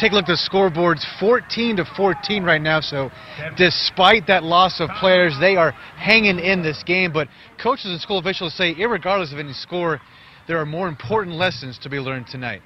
take a look at the scoreboards 14 to 14 right now. So, despite that loss of players, they are hanging in this game. But coaches and school officials say, regardless of any score, there are more important lessons to be learned tonight.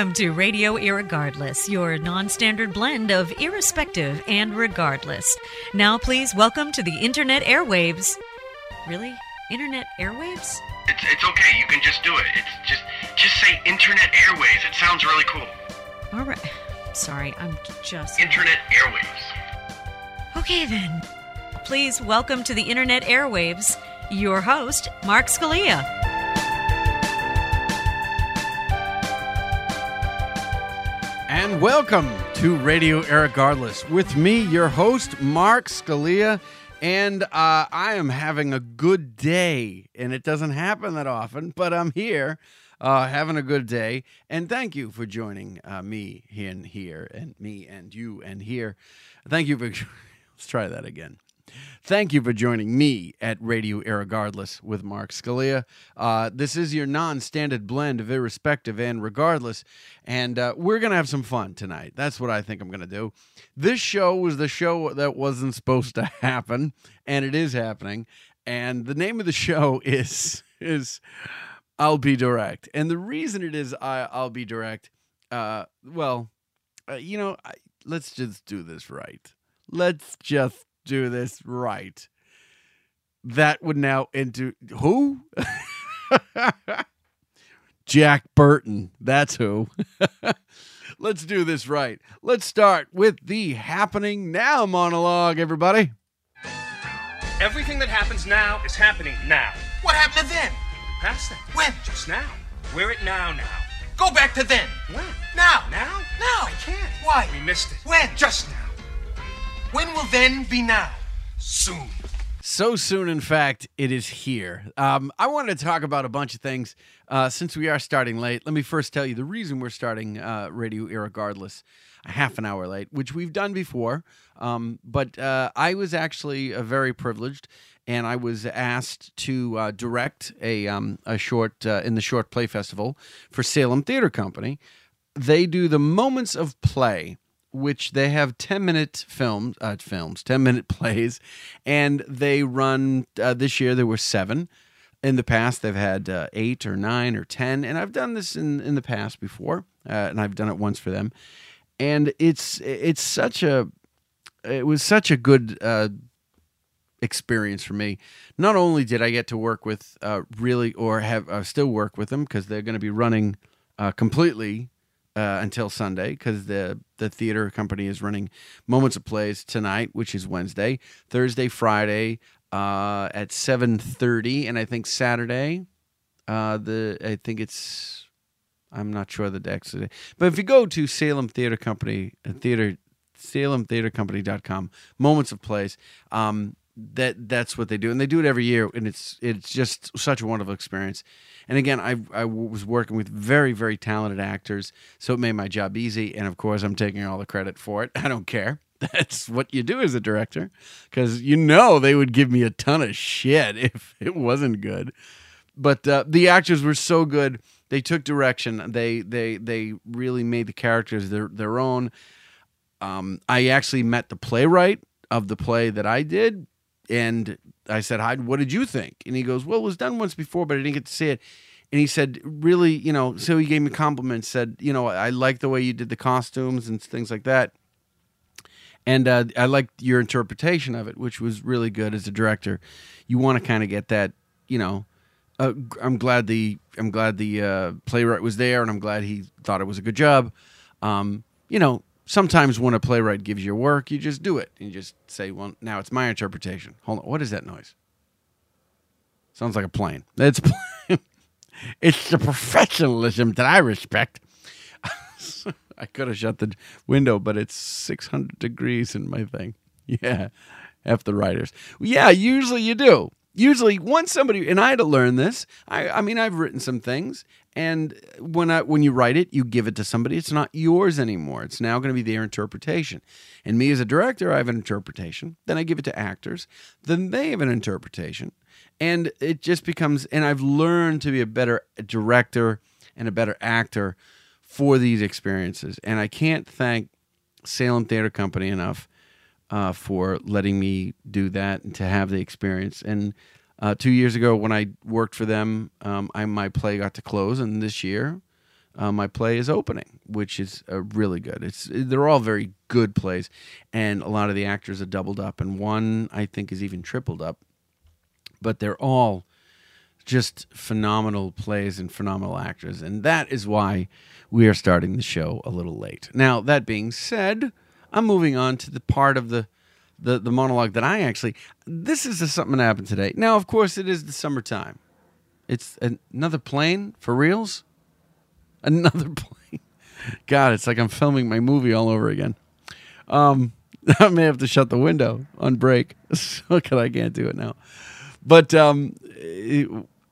Welcome to Radio Irregardless, your non standard blend of irrespective and regardless. Now, please welcome to the Internet airwaves. Really? Internet airwaves? It's, it's okay. You can just do it. It's just just say Internet Airwaves. It sounds really cool. All right. Sorry, I'm just. Internet Airwaves. Okay, then. Please welcome to the Internet airwaves your host, Mark Scalia. And welcome to Radio Irregardless with me, your host, Mark Scalia. And uh, I am having a good day. And it doesn't happen that often, but I'm here uh, having a good day. And thank you for joining uh, me and here, and me and you and here. Thank you for. Let's try that again. Thank you for joining me at Radio Irregardless with Mark Scalia. Uh, this is your non standard blend of irrespective and regardless. And uh, we're going to have some fun tonight. That's what I think I'm going to do. This show was the show that wasn't supposed to happen, and it is happening. And the name of the show is is I'll Be Direct. And the reason it is I, I'll Be Direct, uh, well, uh, you know, I, let's just do this right. Let's just do this right. That would now into who? Jack Burton. That's who. Let's do this right. Let's start with the happening now monologue, everybody. Everything that happens now is happening now. What happened to then? Past that. When? Just now. We're at now now. Go back to then. When? Now. Now? Now. I can't. Why? We missed it. When? Just now. When will then be now? Soon. So soon, in fact, it is here. Um, I wanted to talk about a bunch of things uh, since we are starting late. Let me first tell you the reason we're starting uh, Radio Irregardless a half an hour late, which we've done before. Um, but uh, I was actually uh, very privileged, and I was asked to uh, direct a um, a short uh, in the Short Play Festival for Salem Theater Company. They do the Moments of Play which they have 10 minute films, uh, films, 10 minute plays, and they run uh, this year there were seven. In the past, they've had uh, eight or nine or 10, and I've done this in, in the past before, uh, and I've done it once for them. And it's it's such a it was such a good uh, experience for me. Not only did I get to work with uh, really or have still work with them because they're going to be running completely uh, until Sunday because the the theater company is running Moments of Plays tonight, which is Wednesday, Thursday, Friday uh, at seven thirty, and I think Saturday. Uh, the I think it's I'm not sure the decks today, but if you go to Salem Theater Company uh, theater salemtheatercompany.com moments of plays um, that that's what they do and they do it every year and it's it's just such a wonderful experience. And again I, I was working with very very talented actors so it made my job easy and of course i'm taking all the credit for it. I don't care. That's what you do as a director because you know they would give me a ton of shit if it wasn't good. But uh, the actors were so good. They took direction. They they they really made the characters their their own. Um, i actually met the playwright of the play that i did and I said, "Hi, what did you think?" And he goes, "Well, it was done once before, but I didn't get to see it." And he said, "Really, you know." So he gave me compliments. Said, "You know, I like the way you did the costumes and things like that." And uh, I liked your interpretation of it, which was really good as a director. You want to kind of get that, you know. Uh, I'm glad the I'm glad the uh, playwright was there, and I'm glad he thought it was a good job. Um, you know, sometimes when a playwright gives you work, you just do it. You just say, well, now it's my interpretation. Hold on. What is that noise? Sounds like a plane. That's it's the professionalism that I respect. I could have shut the window, but it's 600 degrees in my thing. Yeah, F the writers. Yeah, usually you do. Usually, once somebody and I had to learn this. I, I mean, I've written some things, and when I when you write it, you give it to somebody. It's not yours anymore. It's now going to be their interpretation. And me as a director, I have an interpretation. Then I give it to actors. Then they have an interpretation, and it just becomes. And I've learned to be a better director and a better actor for these experiences. And I can't thank Salem Theater Company enough uh, for letting me do that and to have the experience. And uh, two years ago, when I worked for them, um, I, my play got to close, and this year, uh, my play is opening, which is uh, really good. It's they're all very good plays, and a lot of the actors are doubled up, and one I think is even tripled up. But they're all just phenomenal plays and phenomenal actors, and that is why we are starting the show a little late. Now, that being said, I'm moving on to the part of the the, the monologue that I actually this is just something that happened today. Now, of course, it is the summertime. It's another plane for reals. Another plane. God, it's like I'm filming my movie all over again. Um, I may have to shut the window on break, because I can't do it now. But um,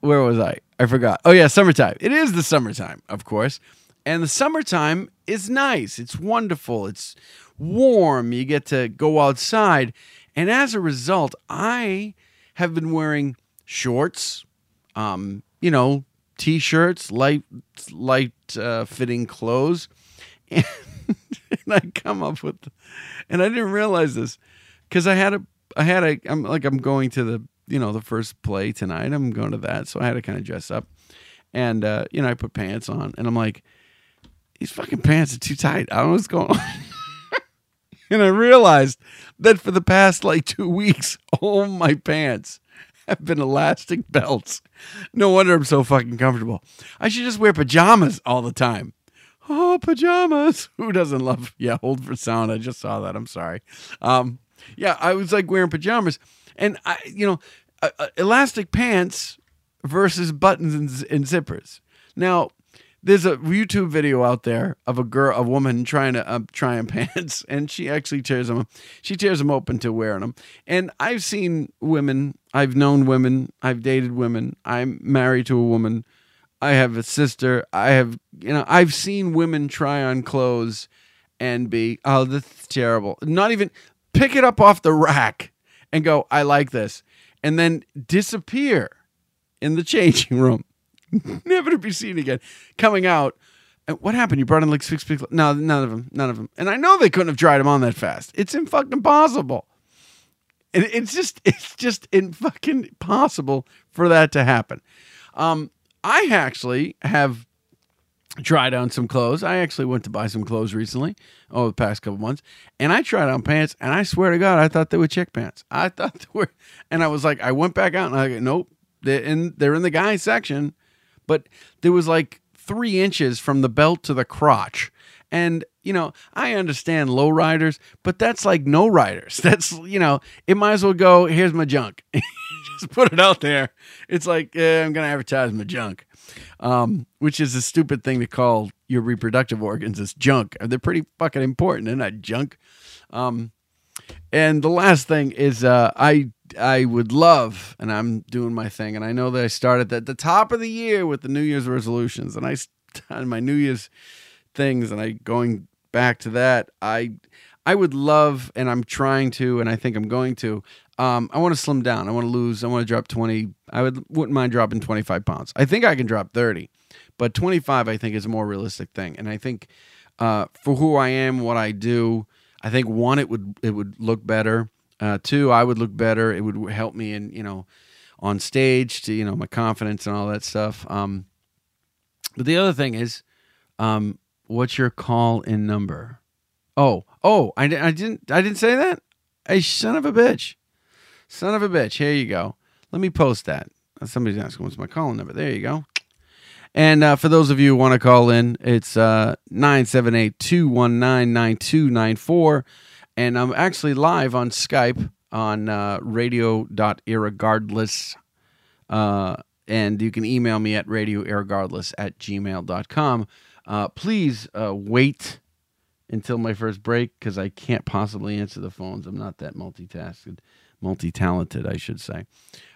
where was I? I forgot. Oh yeah, summertime. It is the summertime, of course, and the summertime is nice. It's wonderful. It's warm. You get to go outside. And as a result, I have been wearing shorts, um, you know, t-shirts, light light uh, fitting clothes. And, and I come up with and I didn't realize this cuz I had a I had a I'm like I'm going to the, you know, the first play tonight. I'm going to that, so I had to kind of dress up. And uh, you know, I put pants on and I'm like these fucking pants are too tight. I don't know what's going on. and I realized that for the past like two weeks, all my pants have been elastic belts. No wonder I'm so fucking comfortable. I should just wear pajamas all the time. Oh, pajamas. Who doesn't love? Yeah, hold for sound. I just saw that. I'm sorry. Um, yeah, I was like wearing pajamas, and I, you know, uh, uh, elastic pants versus buttons and, and zippers. Now, there's a YouTube video out there of a girl, a woman trying to uh, try on pants, and she actually tears them. She tears them open to wearing them. And I've seen women. I've known women. I've dated women. I'm married to a woman. I have a sister. I have, you know, I've seen women try on clothes and be, oh, this is terrible. Not even pick it up off the rack and go, I like this, and then disappear in the changing room never to be seen again. Coming out, And what happened? You brought in like six people? No, none of them. None of them. And I know they couldn't have dried them on that fast. It's in fucking impossible. And it's just, it's just in fucking possible for that to happen. Um, I actually have tried on some clothes. I actually went to buy some clothes recently, over the past couple months, and I tried on pants, and I swear to God, I thought they were chick pants. I thought they were, and I was like, I went back out and I go, nope, they're in, they're in the guy section but there was like three inches from the belt to the crotch. And, you know, I understand low riders, but that's like no riders. That's, you know, it might as well go, here's my junk. Just put it out there. It's like, eh, I'm going to advertise my junk, um, which is a stupid thing to call your reproductive organs as junk. They're pretty fucking important. They're not junk. Um, and the last thing is, uh, I I would love, and I'm doing my thing, and I know that I started at the top of the year with the New Year's resolutions, and I started my New Year's things, and I going back to that. I I would love, and I'm trying to, and I think I'm going to. Um, I want to slim down. I want to lose. I want to drop 20. I would wouldn't mind dropping 25 pounds. I think I can drop 30, but 25 I think is a more realistic thing, and I think uh, for who I am, what I do I think one, it would it would look better. Uh, two, I would look better. It would help me in you know on stage to you know my confidence and all that stuff. Um, but the other thing is, um, what's your call in number? Oh, oh, I, I didn't I didn't say that. Hey, son of a bitch, son of a bitch. Here you go. Let me post that. Somebody's asking what's my call in number. There you go. And uh, for those of you who want to call in, it's uh, 978 219 9294. And I'm actually live on Skype on uh, radio.irregardless. Uh, and you can email me at radioirregardless at gmail.com. Uh, please uh, wait until my first break because I can't possibly answer the phones. I'm not that multitasked, multi talented, I should say.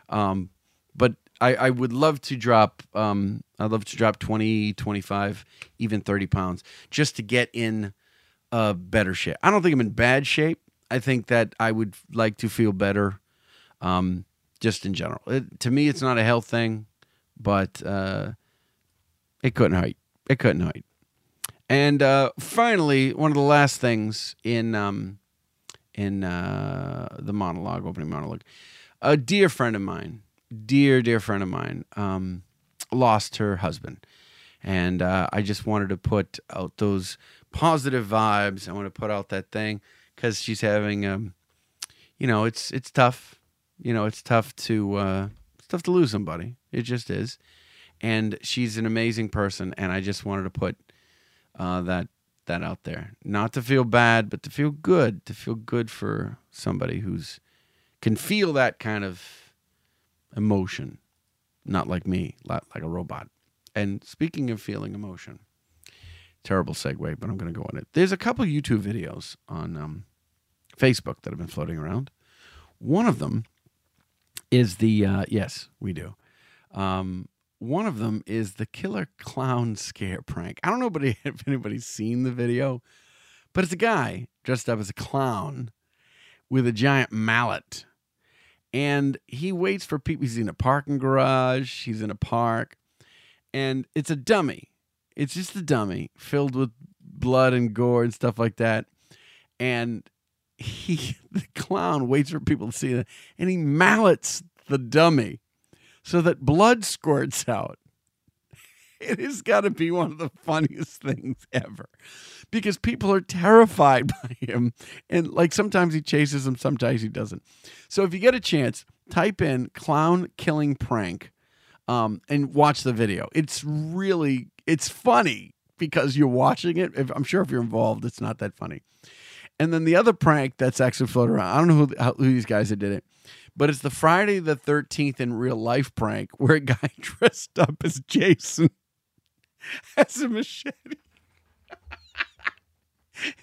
Um, but I, I would love to drop, um, I'd love to drop 20, 25, even 30 pounds just to get in uh, better shape. I don't think I'm in bad shape. I think that I would like to feel better um, just in general. It, to me, it's not a health thing, but uh, it couldn't hurt. It couldn't hurt. And uh, finally, one of the last things in um, in uh, the monologue, opening monologue, a dear friend of mine, dear dear friend of mine, um, lost her husband, and uh, I just wanted to put out those positive vibes. I want to put out that thing because she's having, um, you know, it's it's tough. You know, it's tough to uh, it's tough to lose somebody. It just is, and she's an amazing person, and I just wanted to put uh, that that out there. Not to feel bad, but to feel good. To feel good for somebody who's can feel that kind of emotion, not like me, like like a robot. And speaking of feeling emotion, terrible segue, but I'm going to go on it. There's a couple YouTube videos on um, Facebook that have been floating around. One of them is the uh, yes, we do. Um, one of them is the killer clown scare prank. I don't know if anybody's seen the video, but it's a guy dressed up as a clown with a giant mallet. And he waits for people. He's in a parking garage, he's in a park, and it's a dummy. It's just a dummy filled with blood and gore and stuff like that. And he, the clown, waits for people to see it, and he mallets the dummy so that blood squirts out. It has got to be one of the funniest things ever because people are terrified by him. And like sometimes he chases them, sometimes he doesn't. So if you get a chance, type in clown killing prank um, and watch the video. It's really, it's funny because you're watching it. If, I'm sure if you're involved, it's not that funny. And then the other prank that's actually floated around, I don't know who, how, who these guys that did it but it's the Friday the 13th in real life prank where a guy dressed up as Jason has a machete.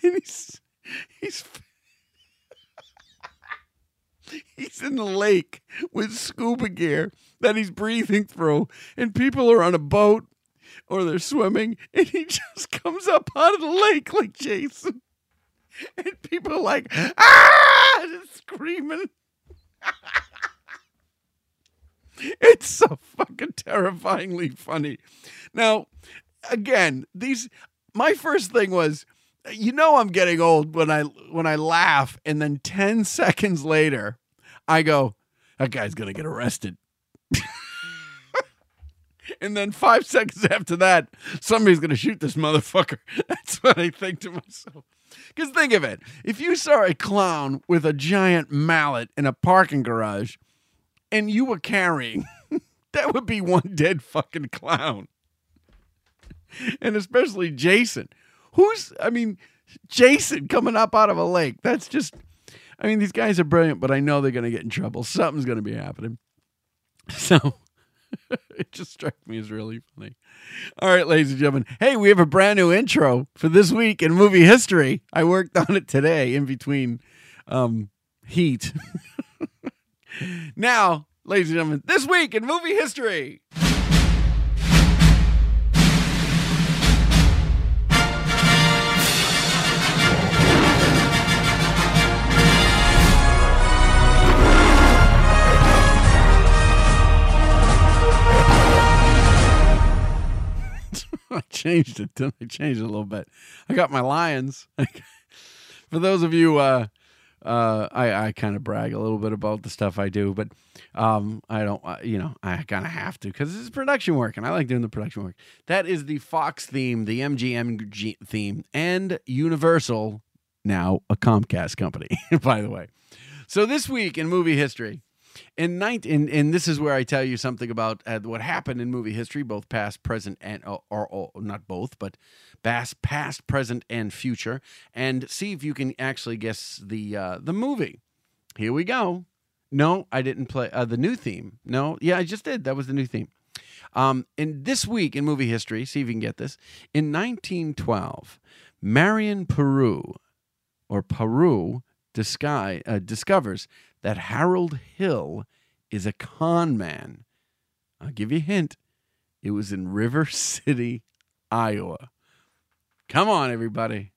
and he's he's he's in the lake with scuba gear that he's breathing through and people are on a boat or they're swimming and he just comes up out of the lake like Jason. And people are like, ah, just screaming. it's so fucking terrifyingly funny. Now, again, these my first thing was you know I'm getting old when I when I laugh and then 10 seconds later I go that guy's going to get arrested. And then 5 seconds after that somebody's to shoot this motherfucker. That's what I think to myself. Because think of it if you saw a clown with a giant mallet in a parking garage and you were carrying, that would be one dead fucking clown. And especially Jason. Who's, I mean, Jason coming up out of a lake. That's just, I mean, these guys are brilliant, but I know they're going to get in trouble. Something's going to be happening. So it just struck me as really funny. All right, ladies and gentlemen. Hey, we have a brand new intro for this week in movie history. I worked on it today in between um, heat. now, ladies and gentlemen, this week in movie history. I changed it. I changed it a little bit. I got my lions. For those of you, uh, uh, I, I kind of brag a little bit about the stuff I do, but um, I don't, uh, you know, I kind of have to because this is production work and I like doing the production work. That is the Fox theme, the MGM theme, and Universal, now a Comcast company, by the way. So this week in movie history, in 19 and and this is where I tell you something about uh, what happened in movie history, both past, present, and or, or, or not both, but past, past, present, and future, and see if you can actually guess the uh, the movie. Here we go. No, I didn't play uh, the new theme. No, yeah, I just did. That was the new theme. Um, in this week in movie history, see if you can get this. In 1912, Marian Paroo, or Paroo, disguise, uh, discovers that Harold Hill is a con man. I'll give you a hint. It was in River City, Iowa. Come on, everybody.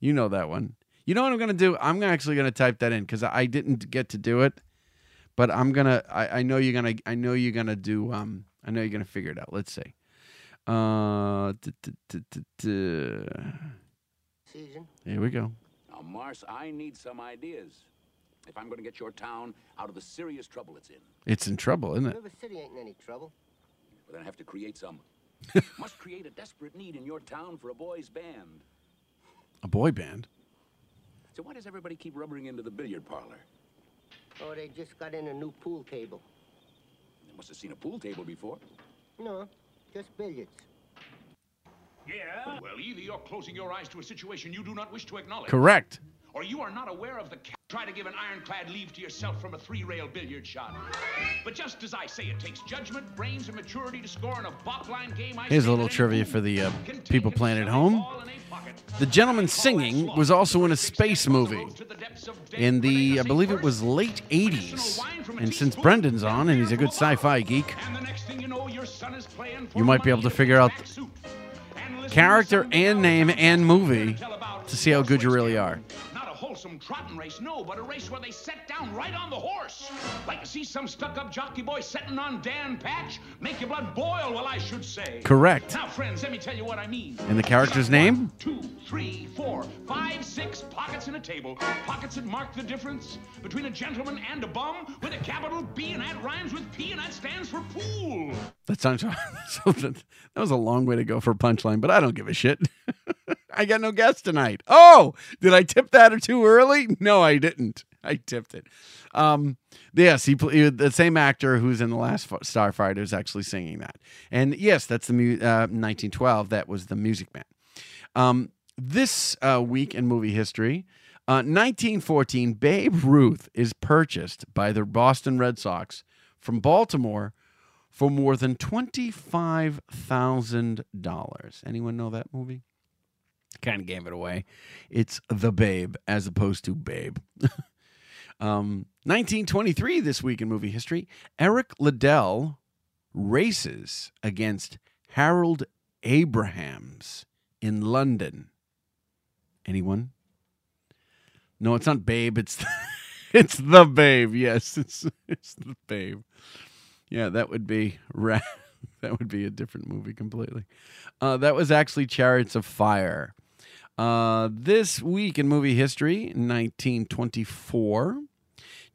You know that one. You know what I'm going to do? I'm actually going to type that in because I didn't get to do it, but I'm gonna. I, I know you're gonna. I know you're gonna do. Um. I know you're gonna figure it out. Let's see. Uh. Here we go. Now, Mars, I need some ideas. If I'm going to get your town out of the serious trouble it's in, It's in trouble, isn't it? River City ain't in any trouble. well, then I have to create some. Must create a desperate need in your town for a boys' band. A boy band. So why does everybody keep rubbering into the billiard parlor? Oh, they just got in a new pool table. They must have seen a pool table before. No, just billiards. Yeah? Well, either you're closing your eyes to a situation you do not wish to acknowledge, Correct. or you are not aware of the ca- try to give an ironclad leave to yourself from a three-rail billiard shot. But just as I say it takes judgment, brains, and maturity to score in a bop-line game, I Here's a little trivia for the uh, people playing at home. ball in a pocket. The Gentleman Singing was also in a space steps on the movie road to the depths of death, in the, I believe it was late 80s. wine from a And since Brendan's on and he's a good sci fi geek, And the next thing you know, your son is playing for You might be able to figure out back suit. And listen to character and name and movie to see how good you really are. Wholesome trotting race, no, but a race where they set down right on the horse. Like to see some stuck-up jockey boy setting on Dan Patch, make your blood boil, well, I should say. Correct. Now, friends, let me tell you what I mean. And the character's name? Two, three, four, five, six pockets in a table. Pockets that mark the difference between a gentleman and a bum with a capital B, and that rhymes with P, and that stands for pool. that sounds so that, that was a long way to go for a punchline, but I don't give a shit. I got no guests tonight. Oh, did I tip that or two early? No, I didn't. I tipped it. Um, yes, he, he the same actor who's in the last Starfighter is actually singing that. And yes, that's the mu- uh, 1912. That was the Music Man. Um, this uh, week in movie history, uh, 1914, Babe Ruth is purchased by the Boston Red Sox from Baltimore for more than $25,000. Anyone know that movie? Kind of gave it away. It's The Babe as opposed to Babe. um, 1923, this week in movie history, Eric Liddell races against Harold Abrahams in London. Anyone? No, it's not Babe. It's it's the Babe. Yes, it's it's the Babe. Yeah, that would be that would be a different movie completely. Uh, that was actually Chariots of Fire. Uh, this week in movie history, 1924,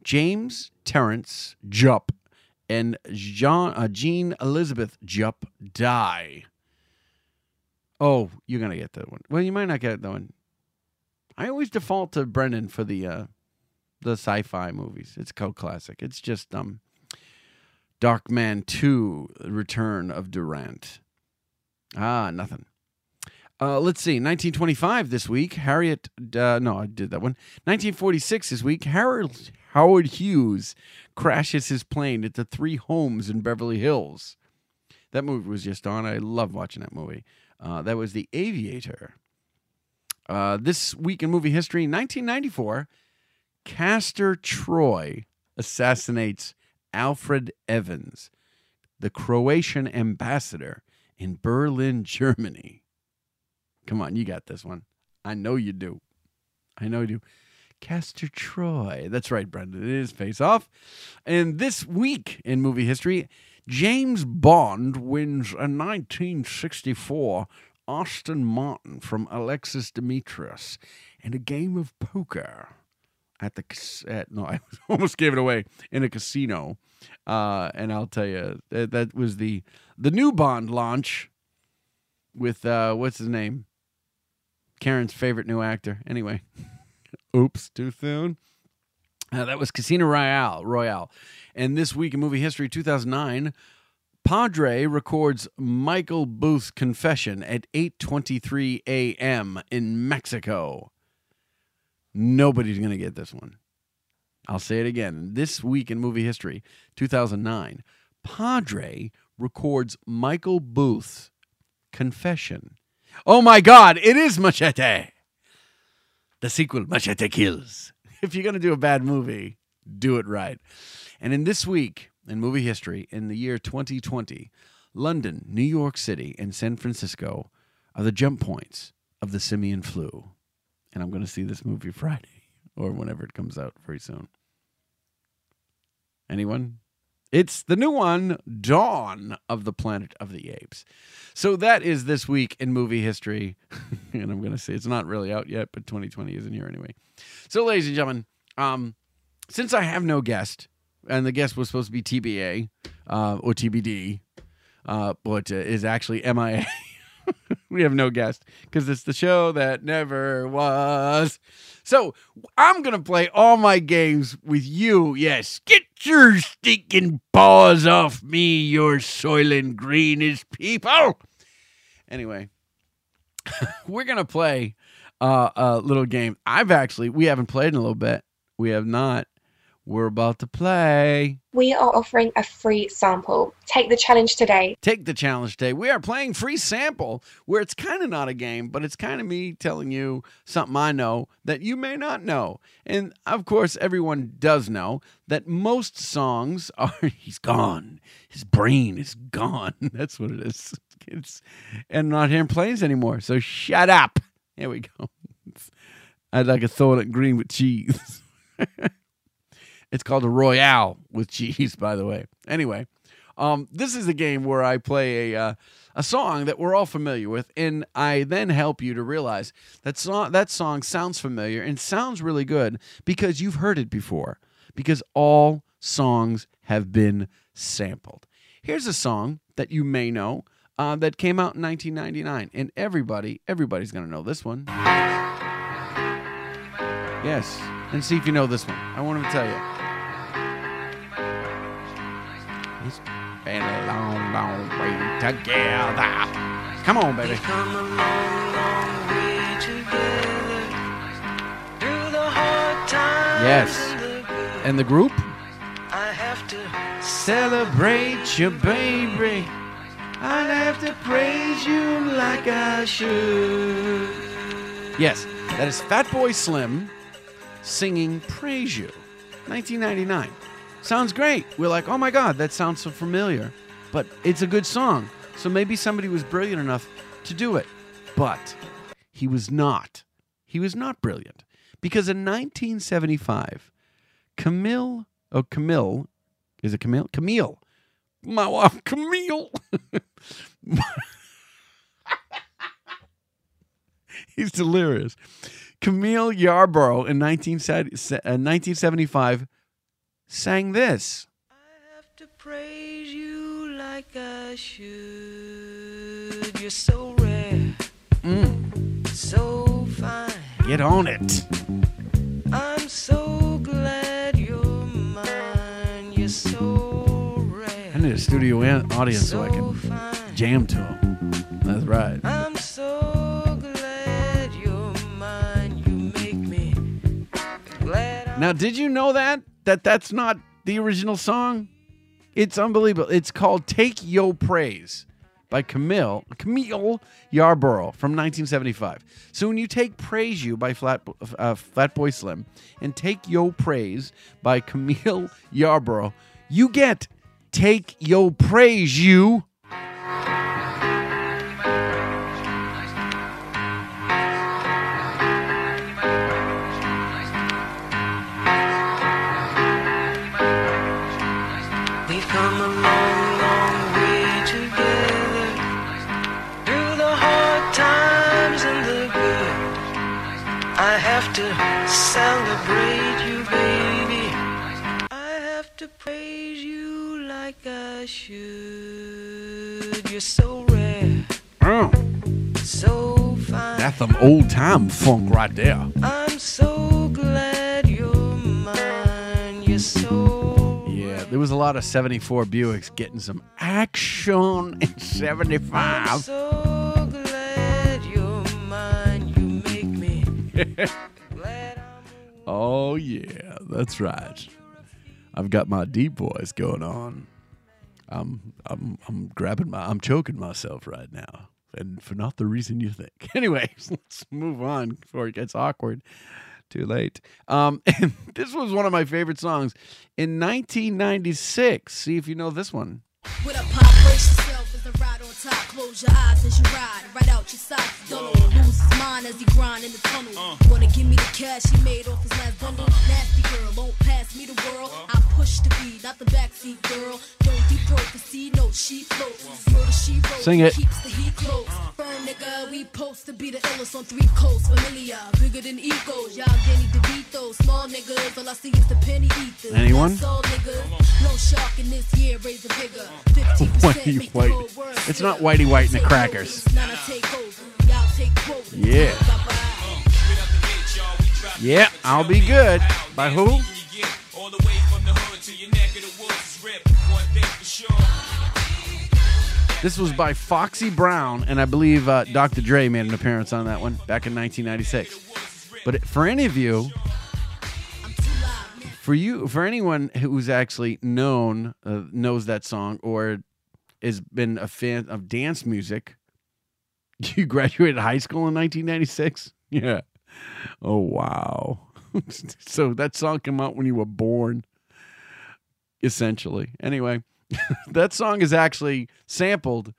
James Terrence Jupp and Jean, uh, Jean Elizabeth Jupp die. Oh, you're gonna get that one. Well, you might not get that one. I always default to Brendan for the uh, the sci-fi movies. It's cult classic. It's just um, Darkman Two: Return of Durant. Ah, nothing. Uh, let's see. 1925 this week. Harriet. Uh, no, I did that one. 1946 this week. Harold Howard Hughes crashes his plane into three homes in Beverly Hills. That movie was just on. I love watching that movie. Uh, that was The Aviator. Uh, this week in movie history, 1994, Castor Troy assassinates Alfred Evans, the Croatian ambassador in Berlin, Germany. Come on, you got this one. I know you do. I know you do. Castor Troy. That's right, Brendan. It is Face Off. And this week in movie history, James Bond wins a 1964 Austin Martin from Alexis Demetrius in a game of poker at the at, no, I almost gave it away in a casino. Uh, and I'll tell you that, that was the the new Bond launch with uh, what's his name? Karen's favorite new actor. Anyway, oops, too soon. Uh, that was Casino Royale. Royale, and this week in movie history, 2009, Padre records Michael Booth's confession at 8:23 a.m. in Mexico. Nobody's going to get this one. I'll say it again. This week in movie history, 2009, Padre records Michael Booth's confession. Oh my God, it is Machete. The sequel, Machete Kills. If you're going to do a bad movie, do it right. And in this week in movie history, in the year 2020, London, New York City, and San Francisco are the jump points of the simian flu. And I'm going to see this movie Friday or whenever it comes out very soon. Anyone? It's the new one, Dawn of the Planet of the Apes. So that is this week in movie history. and I'm going to say it's not really out yet, but 2020 isn't here anyway. So, ladies and gentlemen, um, since I have no guest, and the guest was supposed to be TBA uh, or TBD, uh, but uh, is actually MIA. we have no guest because it's the show that never was. So I'm gonna play all my games with you. Yes, get your stinking paws off me, your soiling greenish people. Anyway, we're gonna play uh, a little game. I've actually we haven't played in a little bit. We have not. We're about to play. We are offering a free sample. Take the challenge today. Take the challenge today. We are playing free sample, where it's kind of not a game, but it's kind of me telling you something I know that you may not know. And of course, everyone does know that most songs are he's gone. His brain is gone. That's what it is. It's and not hearing plays anymore. So shut up. Here we go. I'd like a Soylent Green with cheese. It's called a Royale with cheese, by the way. Anyway, um, this is a game where I play a uh, a song that we're all familiar with, and I then help you to realize that song that song sounds familiar and sounds really good because you've heard it before. Because all songs have been sampled. Here's a song that you may know uh, that came out in 1999, and everybody everybody's gonna know this one. Yes, and see if you know this one. I want to tell you. It's been a long, long way together. Come on, baby. Come a long, long way together through the hard times. Yes. And the group? I have to Celebrate you, baby. I'd have to praise you like I should. Yes, that is Fatboy Slim singing Praise You, 1999. Sounds great. We're like, oh my God, that sounds so familiar. But it's a good song. So maybe somebody was brilliant enough to do it. But he was not. He was not brilliant. Because in 1975, Camille, oh, Camille, is it Camille? Camille. My wife, Camille. He's delirious. Camille Yarborough in 1970 uh, 1975 sang this. to praise you like I should. You're so rare, mm. so fine. Get on it. I'm so glad you're mine. You're so rare. I need a studio audience so I can jam to him. That's right. I'm so glad you're mine. You make me glad Now, did you know that that that's not the original song? It's unbelievable. It's called "Take Yo Praise" by Camille Camille Yarborough from 1975. So when you take "Praise You" by Flat uh, Flatboy Slim and "Take Yo Praise" by Camille Yarborough, you get "Take Yo Praise You." Should. You're so rare, Oh, so fine. that's some old time funk right there. I'm so glad you're mine. You're so Yeah, there was a lot of 74 Buicks getting some action in 75. so glad you're mine. You make me oh, yeah, that's right. I've got my deep voice going on. I'm I'm I'm grabbing my I'm choking myself right now. And for not the reason you think. Anyway, let's move on before it gets awkward. Too late. Um, and this was one of my favorite songs in 1996. See if you know this one. Top. Close your eyes as you ride, right out your side. Don't lose his mind as he grind in the tunnel. Uh. Wanna give me the cash he made off his last bundle? Uh-huh. Nasty girl, won't pass me the world. Uh-huh. I push the beat, not the backseat girl. Don't deep throat the C note, she floats. Murder she wrote, Sing it. keeps the heat close. Uh-huh. Burn nigga, we post to be the illest on three coasts. Familiar, bigger than egos. Y'all Danny DeVito, small niggas. All I see is the penny eaters. Anyone? That's all niggas. No shark in this year, raise a bigger. 50% make the White. whole world It's sit not. Whitey White and the Crackers. Yeah. Yeah, I'll be good. By who? This was by Foxy Brown, and I believe uh, Dr. Dre made an appearance on that one back in 1996. But for any of you, for you, for anyone who's actually known uh, knows that song or has been a fan of dance music, you graduated high school in 1996. Yeah. Oh wow. so that song came out when you were born, essentially. Anyway, that song is actually sampled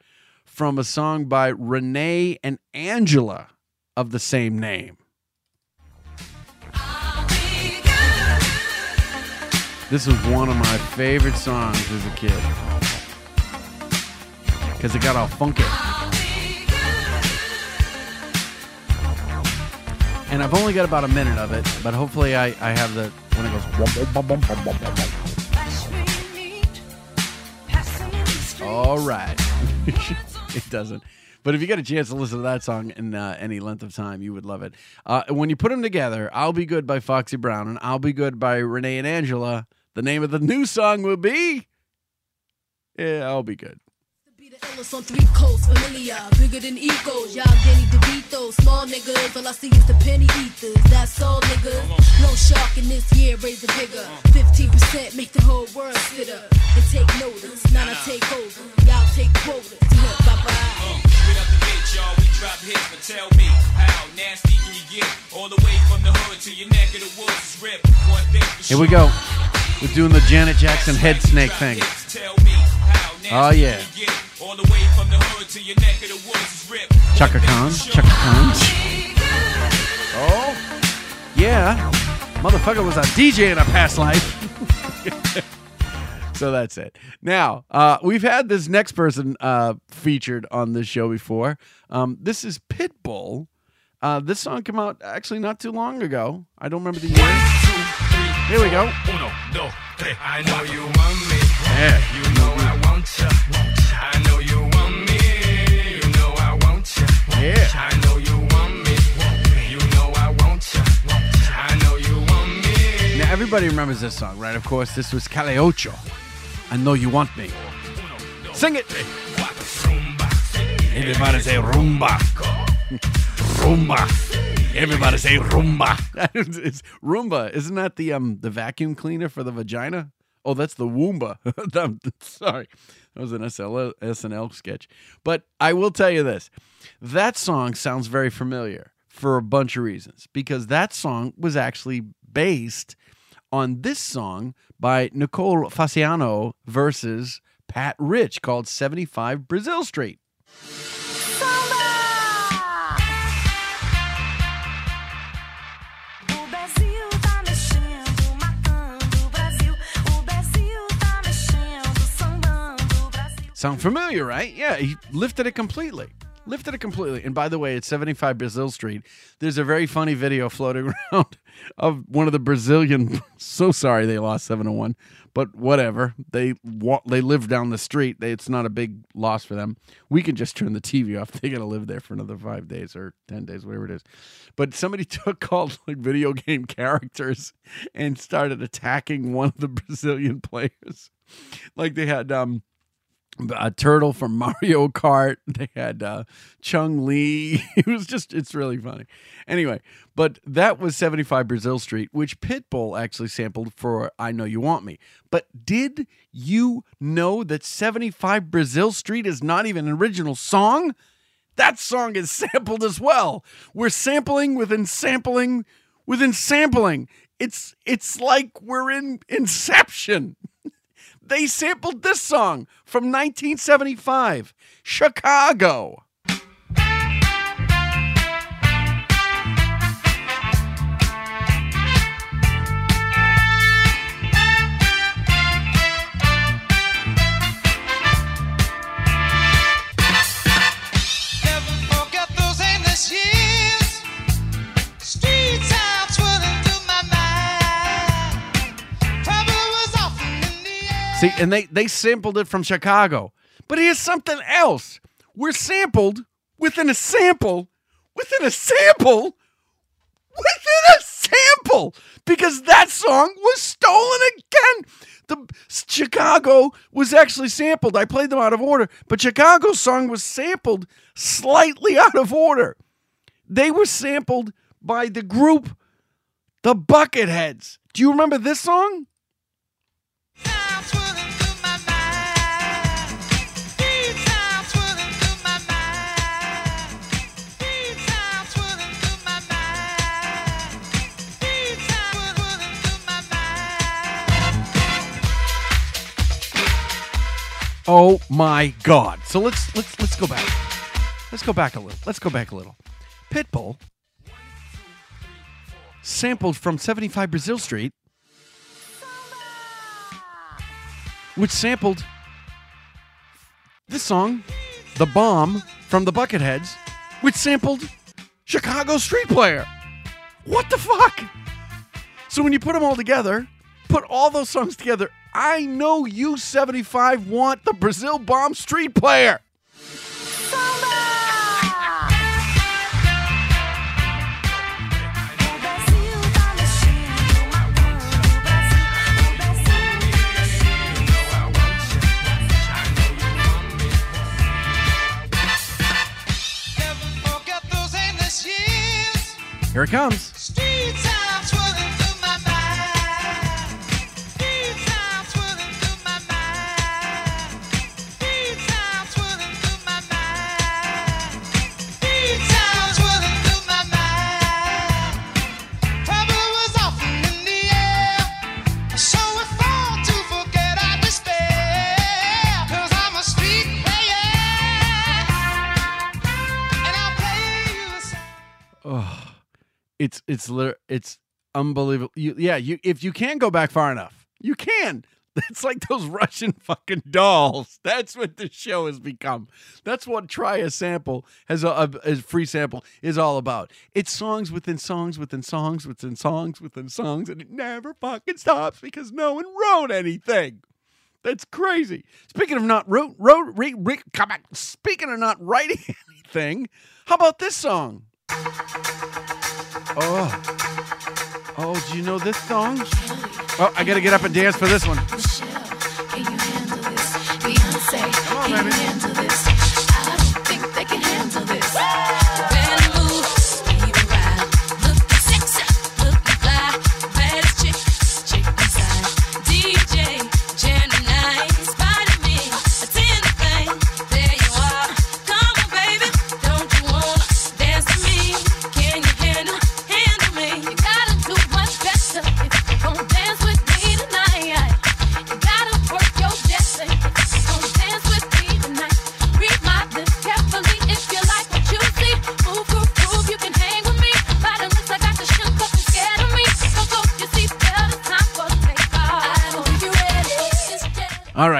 from a song by Renee and Angela of the same name. This was one of my favorite songs as a kid because it got all funky. And I've only got about a minute of it, but hopefully I, I have the when it goes. All right. it doesn't. But if you get a chance to listen to that song in uh, any length of time, you would love it. Uh, when you put them together, I'll Be Good by Foxy Brown and I'll Be Good by Renee and Angela. The name of the new song will be. Yeah, I'll be good. Illest on three coasts, familiar, bigger than egos. Y'all Danny DeVito, small niggas. All I see is the penny eaters. That's all niggas. No shark in this year, raise the bigger. 15% make the whole world sit up and take notice. Now I take over. Y'all take quotas. Bye bye. Straight out the gate, y'all, we drop hits, but tell me, how nasty can you get? All the way from the hood to your neck of the woods is ripped. One thing for Here we go. We're doing the Janet Jackson head snake thing. Oh, yeah. can you get? All the way from the hood to your neck of the woods is ripped. Chaka Khan. Chaka Khan. Oh, yeah. Motherfucker was a DJ in a past life. so that's it. Now, uh, we've had this next person uh, featured on this show before. Um, this is Pitbull. Uh, this song came out actually not too long ago. I don't remember the year. Here we go. Uno, dos, tres. I know you want me. Yeah. Everybody remembers this song, right? Of course, this was Calle Ocho. I know you want me. Sing it. Everybody say rumba. rumba. Everybody say rumba. it's Roomba. Isn't that the um the vacuum cleaner for the vagina? Oh, that's the Woomba. Sorry. That was an SL, SNL sketch. But I will tell you this. That song sounds very familiar for a bunch of reasons because that song was actually based on this song by Nicole Fasano versus Pat Rich called 75 Brazil Street. Sound familiar, right? Yeah, he lifted it completely. Lifted it completely. And by the way, at 75 Brazil Street, there's a very funny video floating around of one of the Brazilian. So sorry they lost 7 to 1, but whatever. They they live down the street. It's not a big loss for them. We can just turn the TV off. They got to live there for another 5 days or 10 days, whatever it is. But somebody took all like video game characters and started attacking one of the Brazilian players. Like they had um a turtle from Mario Kart. They had uh, Chun-Li. It was just, it's really funny. Anyway, but that was 75 Brazil Street, which Pitbull actually sampled for I Know You Want Me. But did you know that 75 Brazil Street is not even an original song? That song is sampled as well. We're sampling within sampling within sampling. It's it's like we're in Inception. They sampled this song from 1975, Chicago. And they they sampled it from Chicago. But here's something else. We're sampled within a sample, within a sample, within a sample, because that song was stolen again. The Chicago was actually sampled. I played them out of order, but Chicago's song was sampled slightly out of order. They were sampled by the group The Bucketheads. Do you remember this song? Oh my god. So let's let's let's go back. Let's go back a little. Let's go back a little. Pitbull sampled from 75 Brazil Street which sampled this song, The Bomb from the Bucketheads, which sampled Chicago Street Player. What the fuck? So when you put them all together, put all those songs together, I know you 75 want the Brazil Bomb Street Player. Forget those endless years. Here it comes. It's it's unbelievable. You, yeah, you if you can go back far enough, you can. It's like those Russian fucking dolls. That's what this show has become. That's what try a sample has uh, a, a, a free sample is all about. It's songs within songs within songs within songs within songs, and it never fucking stops because no one wrote anything. That's crazy. Speaking of not wrote, wrote, re, re, come on. Speaking of not writing anything, how about this song? Oh. Oh, do you know this song? Oh, I gotta get up and dance for this one. Beyonce, Come on, can baby.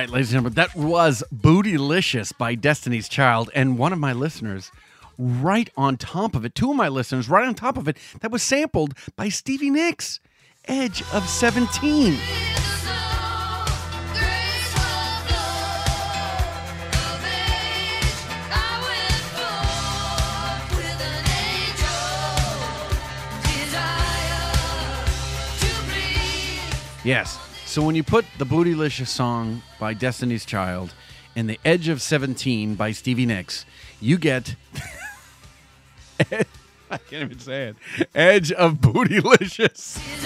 Right, ladies and gentlemen, that was Bootylicious by Destiny's Child. And one of my listeners, right on top of it, two of my listeners, right on top of it, that was sampled by Stevie Nicks, Edge of 17. Yes. So when you put the Bootylicious song by Destiny's Child and The Edge of 17 by Stevie Nicks, you get. I can't even say it. Edge of Bootylicious.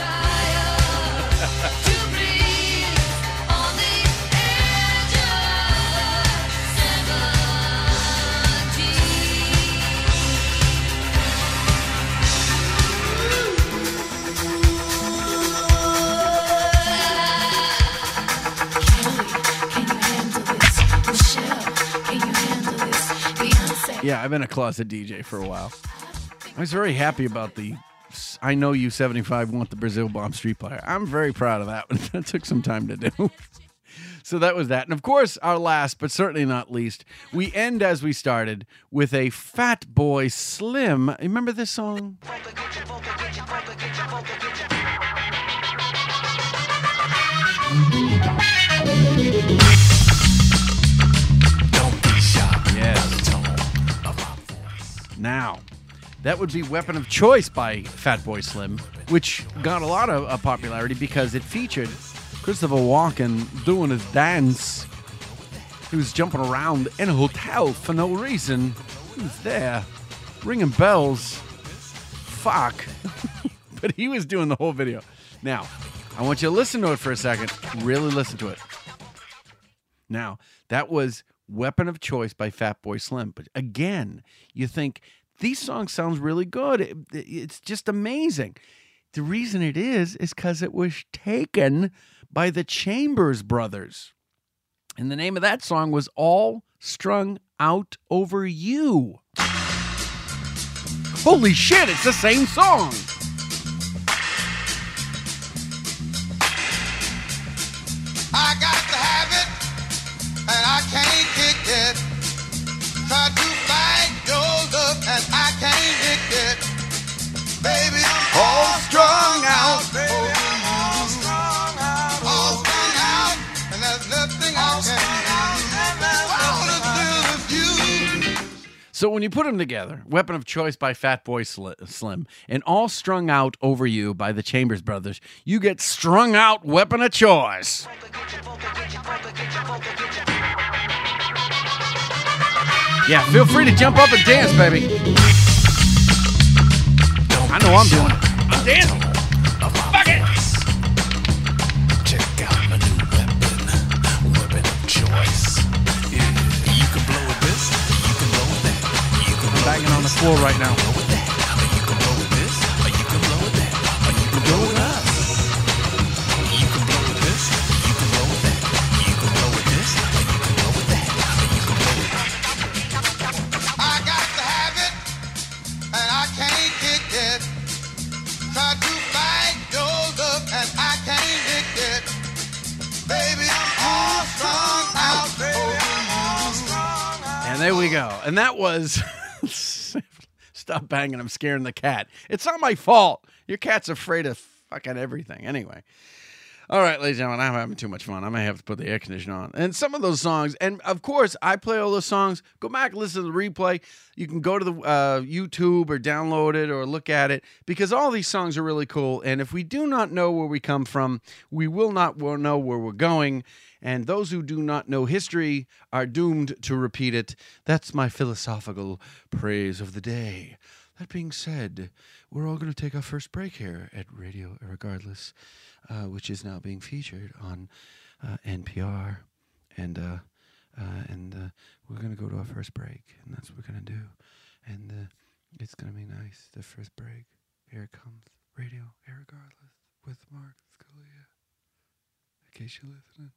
Yeah, I've been a closet DJ for a while. I was very happy about the I know you 75 want the Brazil Bomb Street Player. I'm very proud of that one. that took some time to do. so that was that. And of course, our last, but certainly not least, we end as we started with a Fatboy Slim. Remember this song? Now, that would be Weapon of Choice by Fatboy Slim, which got a lot of uh, popularity because it featured Christopher Walken doing his dance. He was jumping around in a hotel for no reason. He was there ringing bells. Fuck. but he was doing the whole video. Now, I want you to listen to it for a second. Really listen to it. Now, that was Weapon of Choice by Fatboy Slim. But again, you think these songs sounds really good. It- it's just amazing. The reason it is is because it was taken by the Chambers Brothers. And the name of that song was All Strung Out Over You. Holy shit, it's the same song. I got to have it, and I can't it. Try to fight your love, and I can't kick it. Baby, I'm all strung out. Baby, I'm all strung out. All strung out, and there's nothing I can do. I wanna do with you. So when you put them together, Weapon of Choice by Fatboy Sli- Slim and All Strung Out Over You by the Chambers Brothers, you get Strung Out Weapon of Choice. Yeah, feel free to jump up and dance, baby. I know I'm doing it. I'm dancing. Oh, fuck it. Check out my new weapon, weapon of choice. Yeah, you can blow with this, you can blow with that. You can I'm banging on the floor right now. There we go. And that was Stop banging, I'm scaring the cat. It's not my fault. Your cat's afraid of fucking everything. Anyway. All right, ladies and gentlemen, I'm having too much fun. I may have to put the air conditioner on. And some of those songs, and of course, I play all those songs. Go back, listen to the replay. You can go to the uh, YouTube or download it or look at it because all these songs are really cool. And if we do not know where we come from, we will not know where we're going. And those who do not know history are doomed to repeat it. That's my philosophical praise of the day. That being said, we're all going to take our first break here at Radio Irregardless, uh, which is now being featured on uh, NPR, and uh, uh, and uh, we're going to go to our first break, and that's what we're going to do, and uh, it's going to be nice. The first break, here it comes, Radio Irregardless with Mark Scalia. In case you're listening.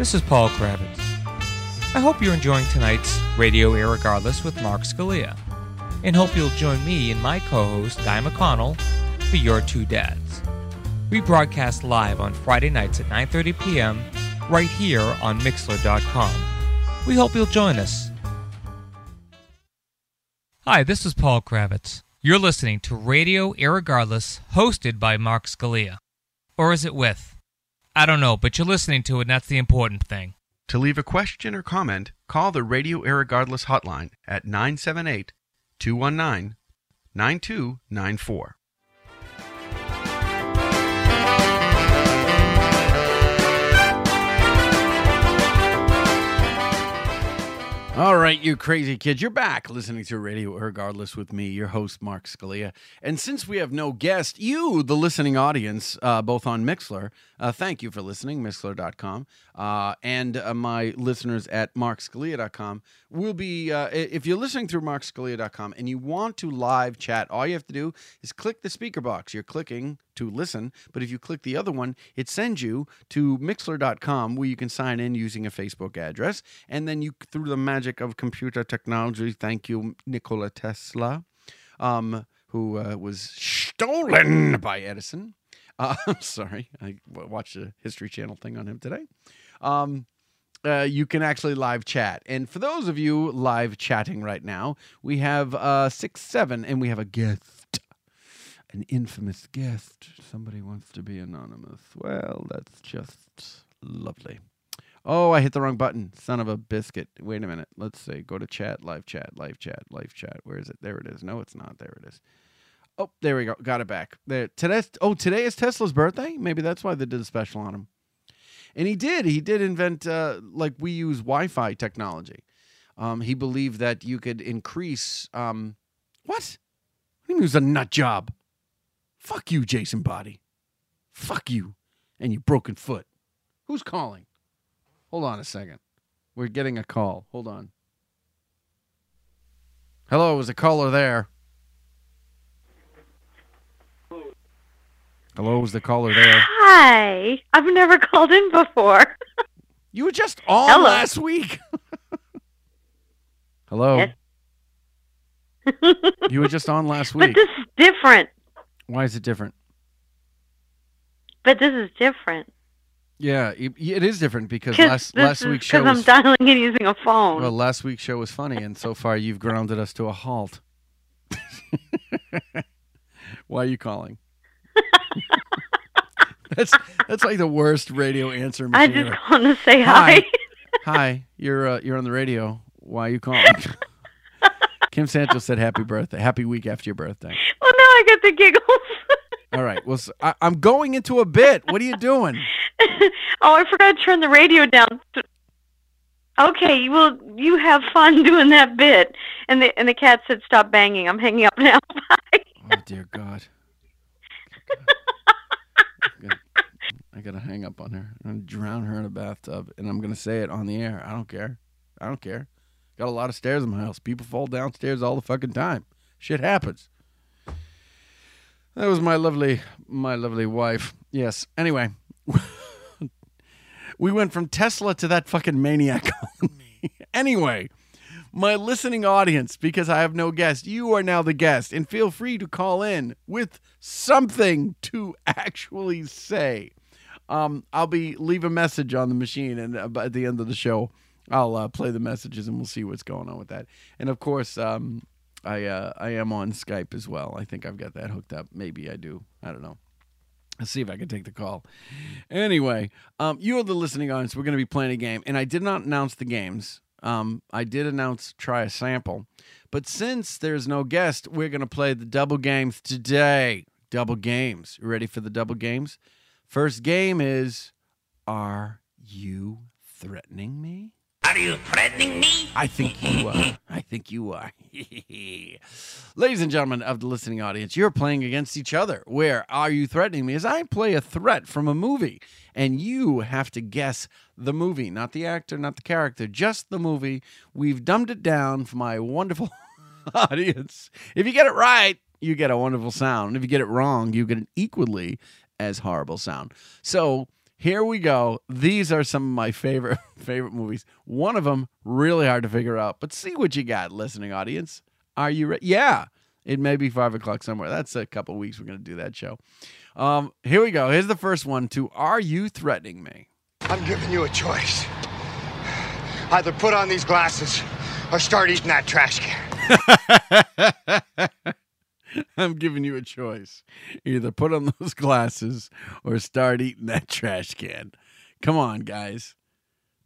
This is Paul Kravitz. I hope you're enjoying tonight's Radio Irregardless with Mark Scalia, and hope you'll join me and my co-host Guy McConnell for Your Two Dads. We broadcast live on Friday nights at 9:30 p.m. right here on Mixler.com. We hope you'll join us. Hi, this is Paul Kravitz. You're listening to Radio Irregardless, hosted by Mark Scalia. Or is it with? I don't know, but you're listening to it, and that's the important thing. To leave a question or comment, call the Radio Irregardless hotline at 978 219 9294. All right, you crazy kids, you're back listening to Radio Irregardless with me, your host, Mark Scalia. And since we have no guest, you, the listening audience, uh, both on Mixler, uh, thank you for listening, Mixler.com, uh, and uh, my listeners at MarkScalia.com will be, uh, if you're listening through MarkScalia.com and you want to live chat, all you have to do is click the speaker box. You're clicking to listen, but if you click the other one, it sends you to Mixler.com where you can sign in using a Facebook address. And then you, through the magic of computer technology, thank you, Nikola Tesla, um, who uh, was stolen by Edison. Uh, I'm sorry, I watched a History Channel thing on him today. Um, uh, you can actually live chat. And for those of you live chatting right now, we have uh, six, seven, and we have a guest, an infamous guest. Somebody wants to be anonymous. Well, that's just lovely. Oh, I hit the wrong button. Son of a biscuit. Wait a minute. Let's see. Go to chat, live chat, live chat, live chat. Where is it? There it is. No, it's not. There it is. Oh, there we go. Got it back. There. Today. Oh, today is Tesla's birthday. Maybe that's why they did a special on him. And he did. He did invent uh, like we use Wi-Fi technology. Um, he believed that you could increase. Um, what? It was a nut job? Fuck you, Jason Body. Fuck you, and your broken foot. Who's calling? Hold on a second. We're getting a call. Hold on. Hello, is a caller there? Hello, is the caller there? Hi. I've never called in before. You were just on Hello. last week. Hello. You were just on last week. But this is different. Why is it different? But this is different. Yeah, it, it is different because last last week's show because I'm was dialing in using a phone. well. Last week's show was funny, and so far you've grounded us to a halt. Why are you calling? that's that's like the worst radio answer I just ever. want to say hi. hi, you're uh, you're on the radio. Why are you calling? Kim Santos said happy birthday, happy week after your birthday. well, now I get the giggles. All right, well, I'm going into a bit. What are you doing? oh, I forgot to turn the radio down. Okay, well, you have fun doing that bit. And the and the cat said, "Stop banging." I'm hanging up now. Oh dear God. I gotta- hang up on her. I'm gonna drown her in a bathtub, and I'm gonna say it on the air. I don't care. I don't care. Got a lot of stairs in my house. People fall downstairs all the fucking time. Shit happens. That was my lovely, my lovely wife. Yes. Anyway, we went from Tesla to that fucking maniac. anyway, my listening audience, because I have no guest, you are now the guest, and feel free to call in with something to actually say. Um, I'll be leave a message on the machine, and uh, by the end of the show, I'll uh, play the messages, and we'll see what's going on with that. And of course, um, I uh, I am on Skype as well. I think I've got that hooked up. Maybe I do. I don't know. Let's see if I can take the call. Anyway, um, you are the listening audience. We're going to be playing a game, and I did not announce the games. Um, I did announce try a sample, but since there's no guest, we're going to play the double games today. Double games. You ready for the double games? First game is Are you threatening me? Are you threatening me? I think you are. I think you are. Ladies and gentlemen of the listening audience, you're playing against each other. Where are you threatening me? As I play a threat from a movie, and you have to guess the movie, not the actor, not the character, just the movie. We've dumbed it down for my wonderful audience. If you get it right, you get a wonderful sound. If you get it wrong, you get an equally as horrible sound. So here we go. These are some of my favorite favorite movies. One of them really hard to figure out, but see what you got, listening audience. Are you ready? Yeah, it may be five o'clock somewhere. That's a couple weeks. We're gonna do that show. Um, here we go. Here's the first one. To Are you threatening me? I'm giving you a choice. Either put on these glasses or start eating that trash can. I'm giving you a choice. Either put on those glasses or start eating that trash can. Come on, guys.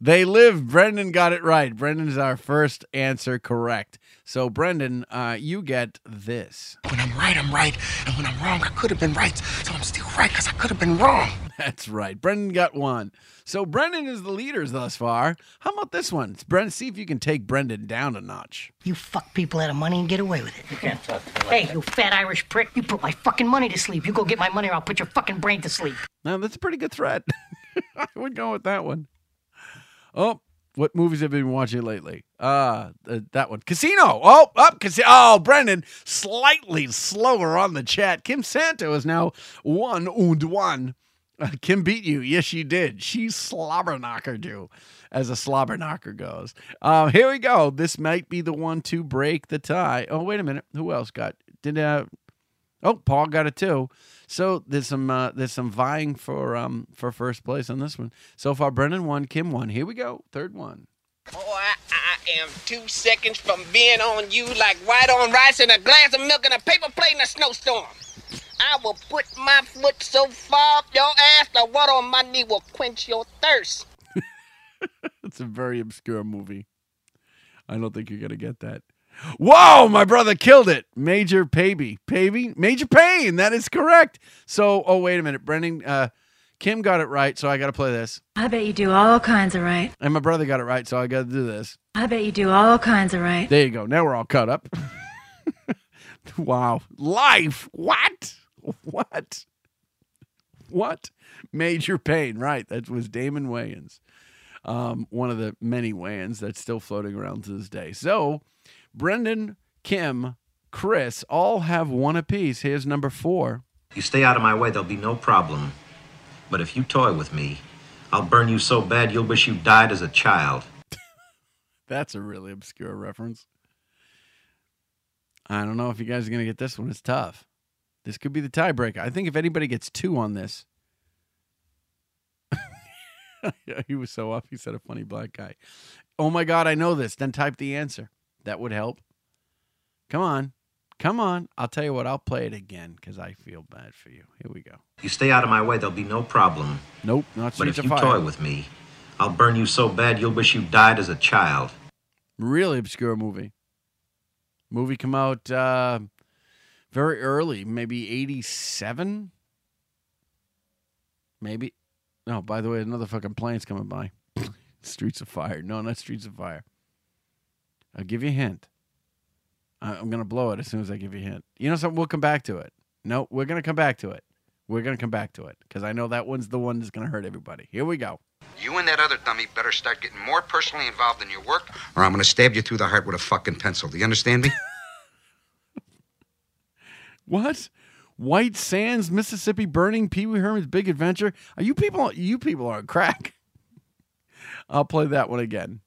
They live. Brendan got it right. Brendan is our first answer correct. So, Brendan, uh, you get this. When I'm right, I'm right. And when I'm wrong, I could have been right. So I'm still right because I could have been wrong. That's right. Brendan got one. So, Brendan is the leaders thus far. How about this one? It's Brendan. See if you can take Brendan down a notch. You fuck people out of money and get away with it. You can't talk to me Hey, you fat Irish prick. You put my fucking money to sleep. You go get my money or I'll put your fucking brain to sleep. Now, that's a pretty good threat. I would go with that one. Oh, what movies have you been watching lately? Uh, th- that one. Casino. Oh, up. Casino. Oh, Brendan, slightly slower on the chat. Kim Santo is now one and one. Kim beat you. Yes, she did. She slobber knockered you, as a slobber knocker goes. Um, here we go. This might be the one to break the tie. Oh, wait a minute. Who else got? Did uh? Oh, Paul got it too. So there's some uh, there's some vying for um for first place on this one. So far, Brendan won, Kim won. Here we go, third one. Boy, I am two seconds from being on you like white on rice and a glass of milk and a paper plate in a snowstorm. I will put my foot so far up your ass the water on my knee will quench your thirst. It's a very obscure movie. I don't think you're gonna get that. Whoa, my brother killed it. Major Pavey. Pavey? Major Payne. That is correct. So, oh, wait a minute. Brendan, uh, Kim got it right, so I got to play this. I bet you do all kinds of right. And my brother got it right, so I got to do this. I bet you do all kinds of right. There you go. Now we're all caught up. wow. Life. What? What? What? Major Payne. Right. That was Damon Wayans. Um, one of the many Wayans that's still floating around to this day. So, Brendan, Kim, Chris all have one apiece. Here's number four. You stay out of my way, there'll be no problem. But if you toy with me, I'll burn you so bad you'll wish you died as a child. That's a really obscure reference. I don't know if you guys are going to get this one. It's tough. This could be the tiebreaker. I think if anybody gets two on this, yeah, he was so off. He said a funny black guy. Oh my God, I know this. Then type the answer. That would help. Come on. Come on. I'll tell you what, I'll play it again because I feel bad for you. Here we go. You stay out of my way, there'll be no problem. Nope, not But if you Fire. toy with me, I'll burn you so bad you'll wish you died as a child. Really obscure movie. Movie come out uh, very early, maybe 87? Maybe. No, by the way, another fucking plane's coming by. Streets of Fire. No, not Streets of Fire. I'll give you a hint. I'm going to blow it as soon as I give you a hint. You know something? We'll come back to it. No, we're going to come back to it. We're going to come back to it because I know that one's the one that's going to hurt everybody. Here we go. You and that other dummy better start getting more personally involved in your work, or I'm gonna stab you through the heart with a fucking pencil. Do you understand me? What? White Sands, Mississippi Burning, Pee Wee Herman's Big Adventure. Are you people? You people are on crack. I'll play that one again.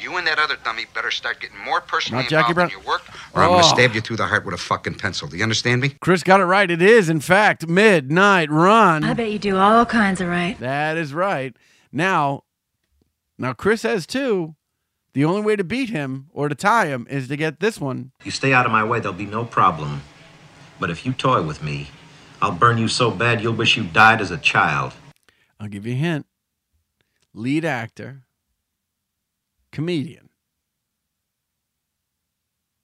You and that other dummy better start getting more personally Not Jackie involved Brown. in your work, or I'm gonna Oh. stab you through the heart with a fucking pencil. Do you understand me? Chris got it right. It is, in fact, Midnight Run. I bet you do all kinds of right. That is right. Now, now Chris has two. The only way to beat him or to tie him is to get this one. You stay out of my way, there'll be no problem. But if you toy with me, I'll burn you so bad you'll wish you died as a child. I'll give you a hint. Lead actor, comedian.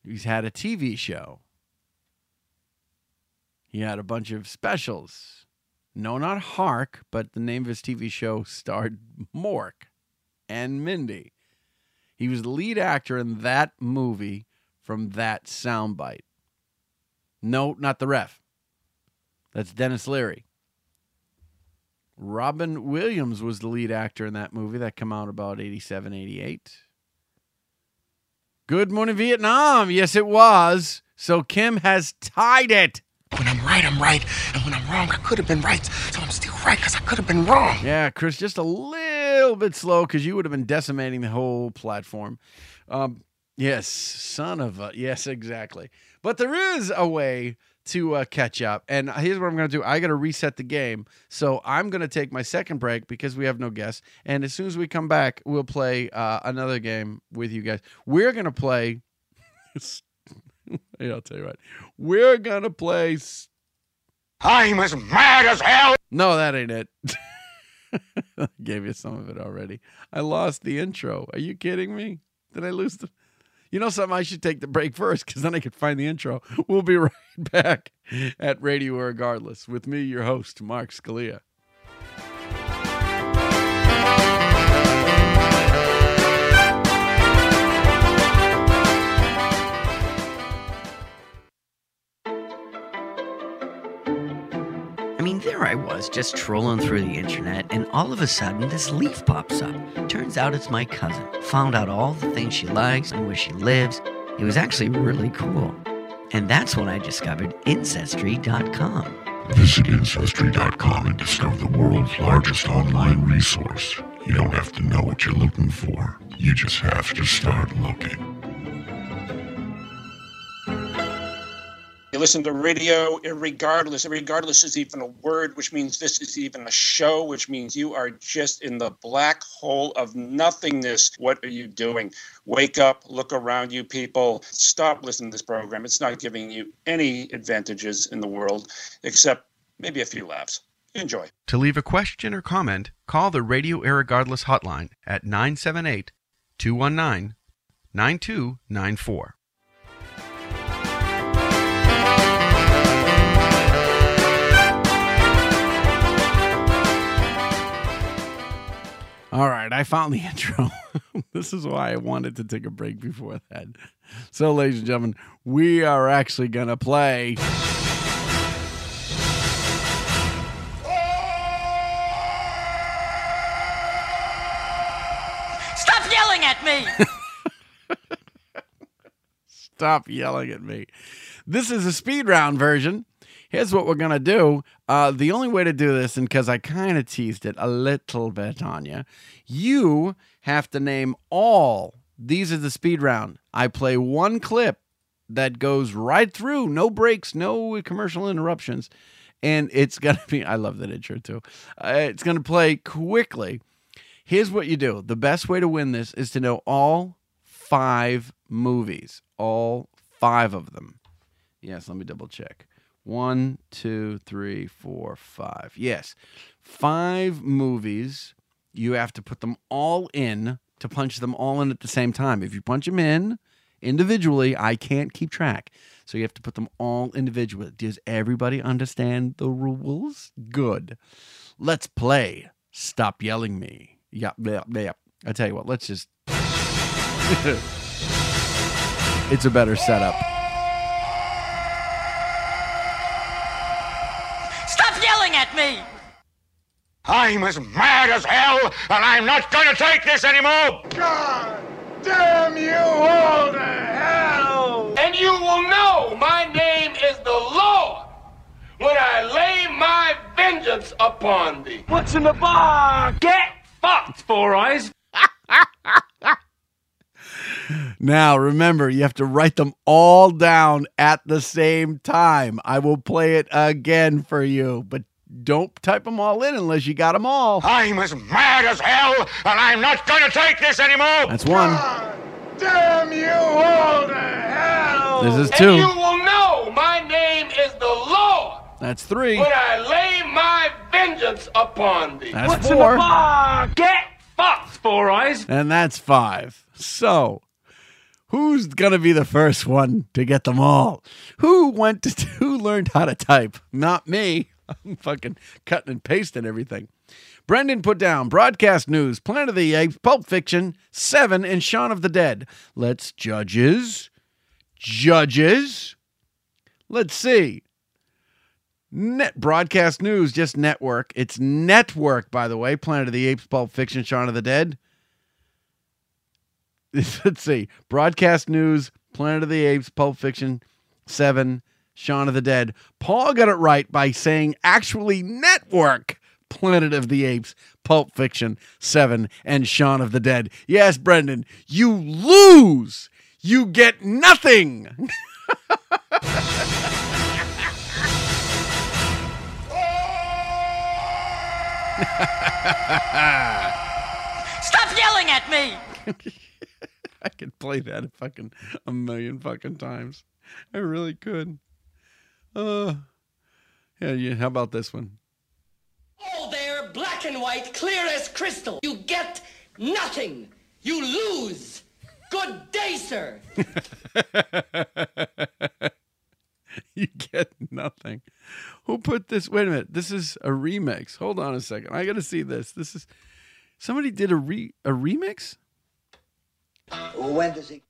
He's had a TV show. He had a bunch of specials. No, not Hark, but the name of his TV show starred Mork and Mindy. He was the lead actor in that movie from that soundbite. No, not the ref. That's Denis Leary. Robin Williams was the lead actor in that movie that came out about 87, 88. Good Morning Vietnam. Yes, it was. So Kim has tied it. When I'm right, I'm right. And when I'm wrong, I could have been right. So I'm still right because I could have been wrong. Yeah, Chris, just a little bit slow because you would have been decimating the whole platform. Um, yes, son of a. Yes, exactly. But there is a way to uh, catch up. And here's what I'm going to do I got to reset the game. So I'm going to take my second break because we have no guests. And as soon as we come back, we'll play uh, another game with you guys. We're going to play. yeah, I'll tell you what. We're going to play. I'm as mad as hell. No, that ain't it. I gave you some of it already. I lost the intro. Are you kidding me? Did I lose the? You know something? I should take the break first because then I could find the intro. We'll be right back at Radio Irregardless with me, your host, Mark Scalia. Just trolling through the internet, and all of a sudden this leaf pops up. Turns out it's my cousin. Found out all the things she likes and where she lives. It was actually really cool. And that's when I discovered Ancestry.com. Visit Ancestry.com and discover the world's largest online resource. You don't have to know what you're looking for, you just have to start looking. You listen to radio regardless. Regardless is even a word, which means this is even a show, which means you are just in the black hole of nothingness. What are you doing? Wake up, look around you, people. Stop listening to this program. It's not giving you any advantages in the world except maybe a few laughs. Enjoy. To leave a question or comment, call the Radio Irregardless hotline at 978 219 9294. All right, I found the intro. this is why I wanted to take a break before that. So, ladies and gentlemen, we are actually going to play. Stop yelling at me! Stop yelling at me. This is a speed round version. Here's what we're going to do. Uh, the only way to do this, and because I kind of teased it a little bit on you, you have to name all. These are the speed round. I play one clip that goes right through, no breaks, no commercial interruptions. And it's going to be, I love that intro too. Uh, it's going to play quickly. Here's what you do the best way to win this is to know all five movies, all five of them. Yes, let me double check. One, two, three, four, five. Yes, five movies. You have to put them all in to punch them all in at the same time. If you punch them in individually, I can't keep track. So you have to put them all individually. Does everybody understand the rules? Good. Let's play. Stop yelling me. Yeah, yeah, yeah. I tell you what, let's just. it's a better setup. Stop yelling at me! I'm as mad as hell, and I'm not gonna take this anymore! God damn you all to hell! And you will know my name is the Lord when I lay my vengeance upon thee. What's in the bar? Get fucked, Four Eyes. Now, remember, you have to write them all down at the same time. I will play it again for you, but don't type them all in unless you got them all. I'm as mad as hell, and I'm not gonna take this anymore! That's one. God Damn you all to hell! This is And two. you will know my name is the Lord That's three. when I lay my vengeance upon thee. That's What's in four. the bar? Get fucked, Four Eyes. And that's five. So, who's going to be the first one to get them all? Who went to, who learned how to type? Not me. I'm fucking cutting and pasting everything. Brendan put down broadcast news, Planet of the Apes, Pulp Fiction, Seven, and Shaun of the Dead. Let's judges. Judges. Let's see. Net broadcast news, just network. It's network, by the way. Planet of the Apes, Pulp Fiction, Shaun of the Dead. Let's see. Broadcast news, Planet of the Apes, Pulp Fiction, Seven, Shaun of the Dead. Paul got it right by saying actually network. Planet of the Apes, Pulp Fiction, Seven, and Shaun of the Dead. Yes, Brendan, you lose. You get nothing. Stop yelling at me! I could play that a fucking a million fucking times. I really could. Uh, yeah, yeah. How about this one? Oh, there, black and white, clear as crystal. You get nothing. You lose. Good day, sir. you get nothing. Who put this? Wait a minute. This is a remix. Hold on a second. I got to see this. This is somebody did a re a remix. When does he?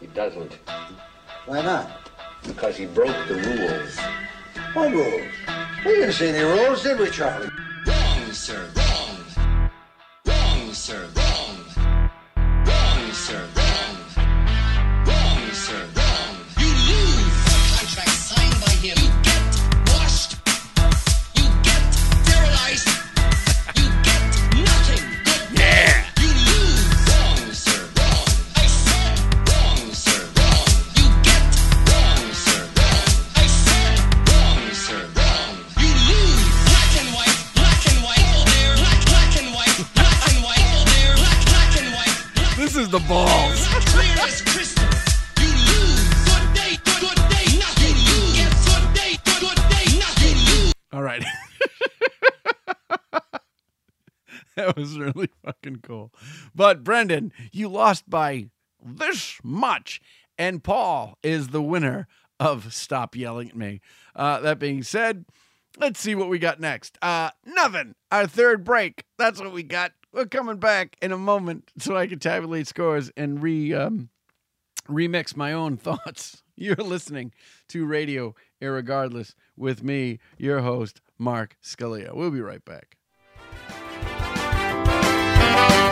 He doesn't. Why not? Because he broke the rules. What rules? We didn't see any rules, did we, Charlie? Wrong, sir. Wrong. Wrong, sir. Wrong. That was really fucking cool. But Brendan, you lost by this much. And Paul is the winner of Stop Yelling at Me. Uh, that being said, let's see what we got next. Uh, nothing. Our third break. That's what we got. We're coming back in a moment so I can tabulate scores and re um, remix my own thoughts. You're listening to Radio Irregardless with me, your host, Mark Scalia. We'll be right back. Thank you.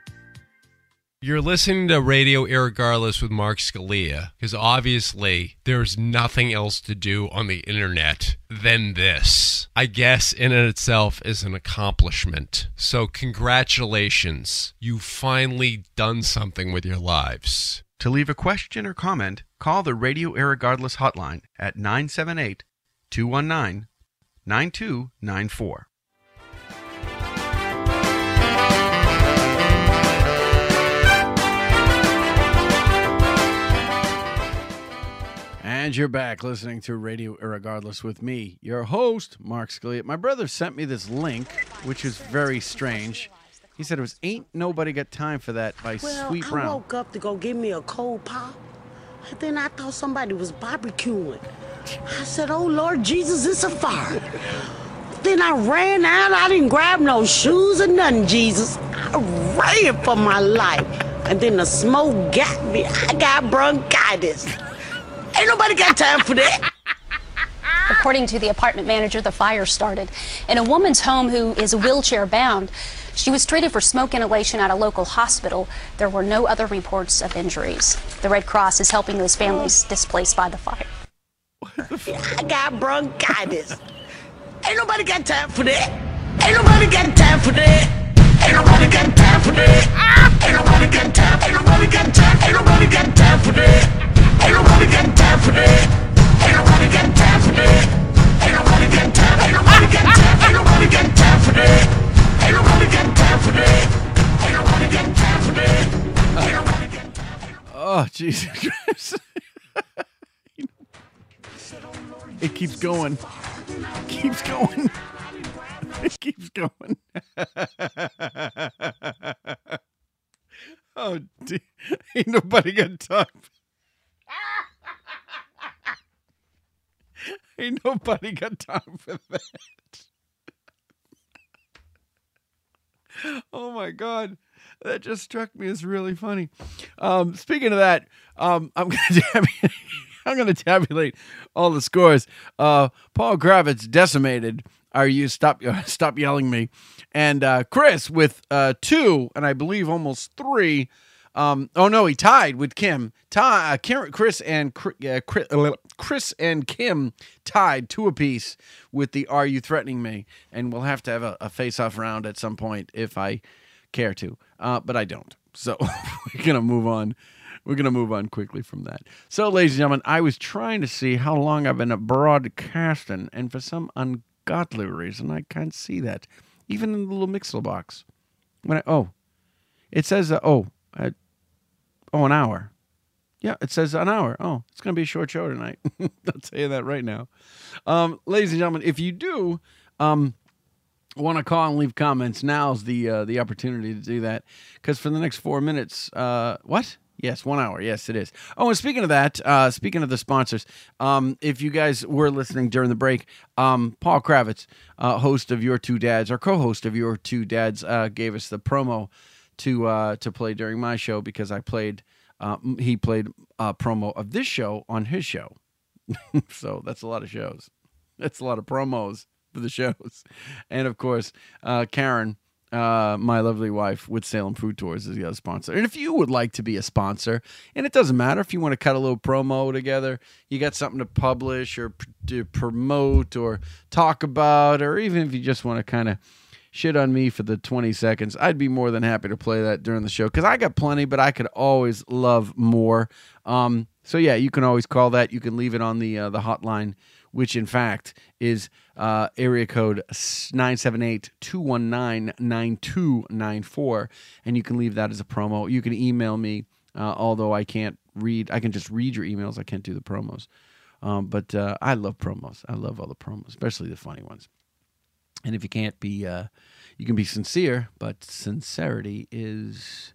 You're listening to Radio Irregardless with Mark Scalia because obviously there's nothing else to do on the internet than this. I guess in and itself is an accomplishment. So, congratulations. You've finally done something with your lives. To leave a question or comment, call the Radio Irregardless hotline at 978 219 9294. And you're back listening to Radio Irregardless with me, your host, Mark Scalia. My brother sent me this link, which is very strange. He said it was Ain't Nobody Got Time for That by Well, Sweet I woke up to go get me a cold pop, and then I thought somebody was barbecuing. I said, "Oh Lord Jesus, it's a fire!" then I ran out. I didn't grab no shoes or nothing. Jesus, I ran for my life, and then the smoke got me. I got bronchitis. Ain't nobody got time for that. According to the apartment manager, the fire started in a woman's home who is wheelchair bound. She was treated for smoke inhalation at a local hospital. There were no other reports of injuries. The Red Cross is helping those families displaced by the fire. I got bronchitis. Ain't nobody got time for that. Ain't nobody got time for that. Ain't nobody got time for that. Ain't nobody got time. Ain't nobody got time. Ain't nobody got time for that. Oh, Jesus Christ. it keeps going. keeps going. It keeps going. oh, d- ain't nobody got time. Ain't nobody got time for that. oh my god. That just struck me as really funny. Um speaking of that um i'm gonna tabulate, i'm gonna tabulate all the scores. Uh paul Kravitz decimated are you stop stop yelling me. And uh chris with uh two and i believe almost three Um, oh no, he tied with Kim. Ty, uh, Chris and Chris, uh, Chris, uh, and Kim tied two apiece with the "Are you threatening me?" And we'll have to have a, a face-off round at some point if I care to, uh, but I don't. So we're gonna move on. We're gonna move on quickly from that. So, ladies and gentlemen, I was trying to see how long I've been broadcasting, and for some ungodly reason, I can't see that, even in the little Mixler box. When I oh, it says uh, oh, uh, oh an hour. Yeah, it says an hour. Oh, it's going to be a short show tonight. I'll tell you that right now. Um, ladies and gentlemen, if you do um, want to call and leave comments, now's the uh, the opportunity to do that. Because for the next four minutes, uh, what? Yes, one hour. Yes, it is. Oh, and speaking of that, uh, speaking of the sponsors, um, if you guys were listening during the break, um, Paul Kravitz, uh, host of Your Two Dads, or co-host of Your Two Dads, uh, gave us the promo to uh, to play during my show because I played. Uh, he played uh, promo of this show on his show, so that's a lot of shows. That's a lot of promos for the shows, and of course, uh, Karen, uh, my lovely wife with Salem Food Tours, is the other sponsor. And if you would like to be a sponsor, and it doesn't matter if you want to cut a little promo together, you got something to publish or to promote or talk about, or even if you just want to kind of shit on me for the 20 seconds, I'd be more than happy to play that during the show because I got plenty, but I could always love more. Um, so yeah, you can always call that. You can leave it on the uh, the hotline, which in fact is uh, area code 978-219-9294, and you can leave that as a promo. You can email me, uh, although I can't read. I can just read your emails. I can't do the promos. Um, but uh, I love promos. I love all the promos, especially the funny ones. And if you can't be, uh, you can be sincere, but sincerity is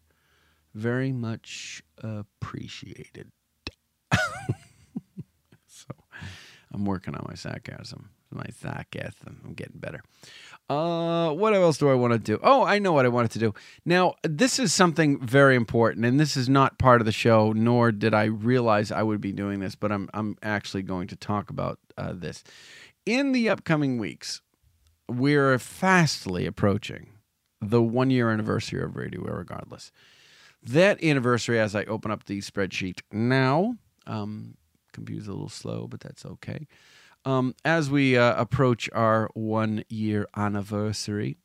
very much appreciated. so I'm working on my sarcasm. My sarcasm. I'm getting better. Uh, what else do I want to do? Oh, I know what I wanted to do. Now, this is something very important, and this is not part of the show, nor did I realize I would be doing this, but I'm I'm actually going to talk about uh, this in the upcoming weeks we're fastly approaching the one year anniversary of Radio Irregardless. That anniversary, as I open up the spreadsheet now, um, computer's a little slow, but that's okay. Um, as we uh, approach our one year anniversary,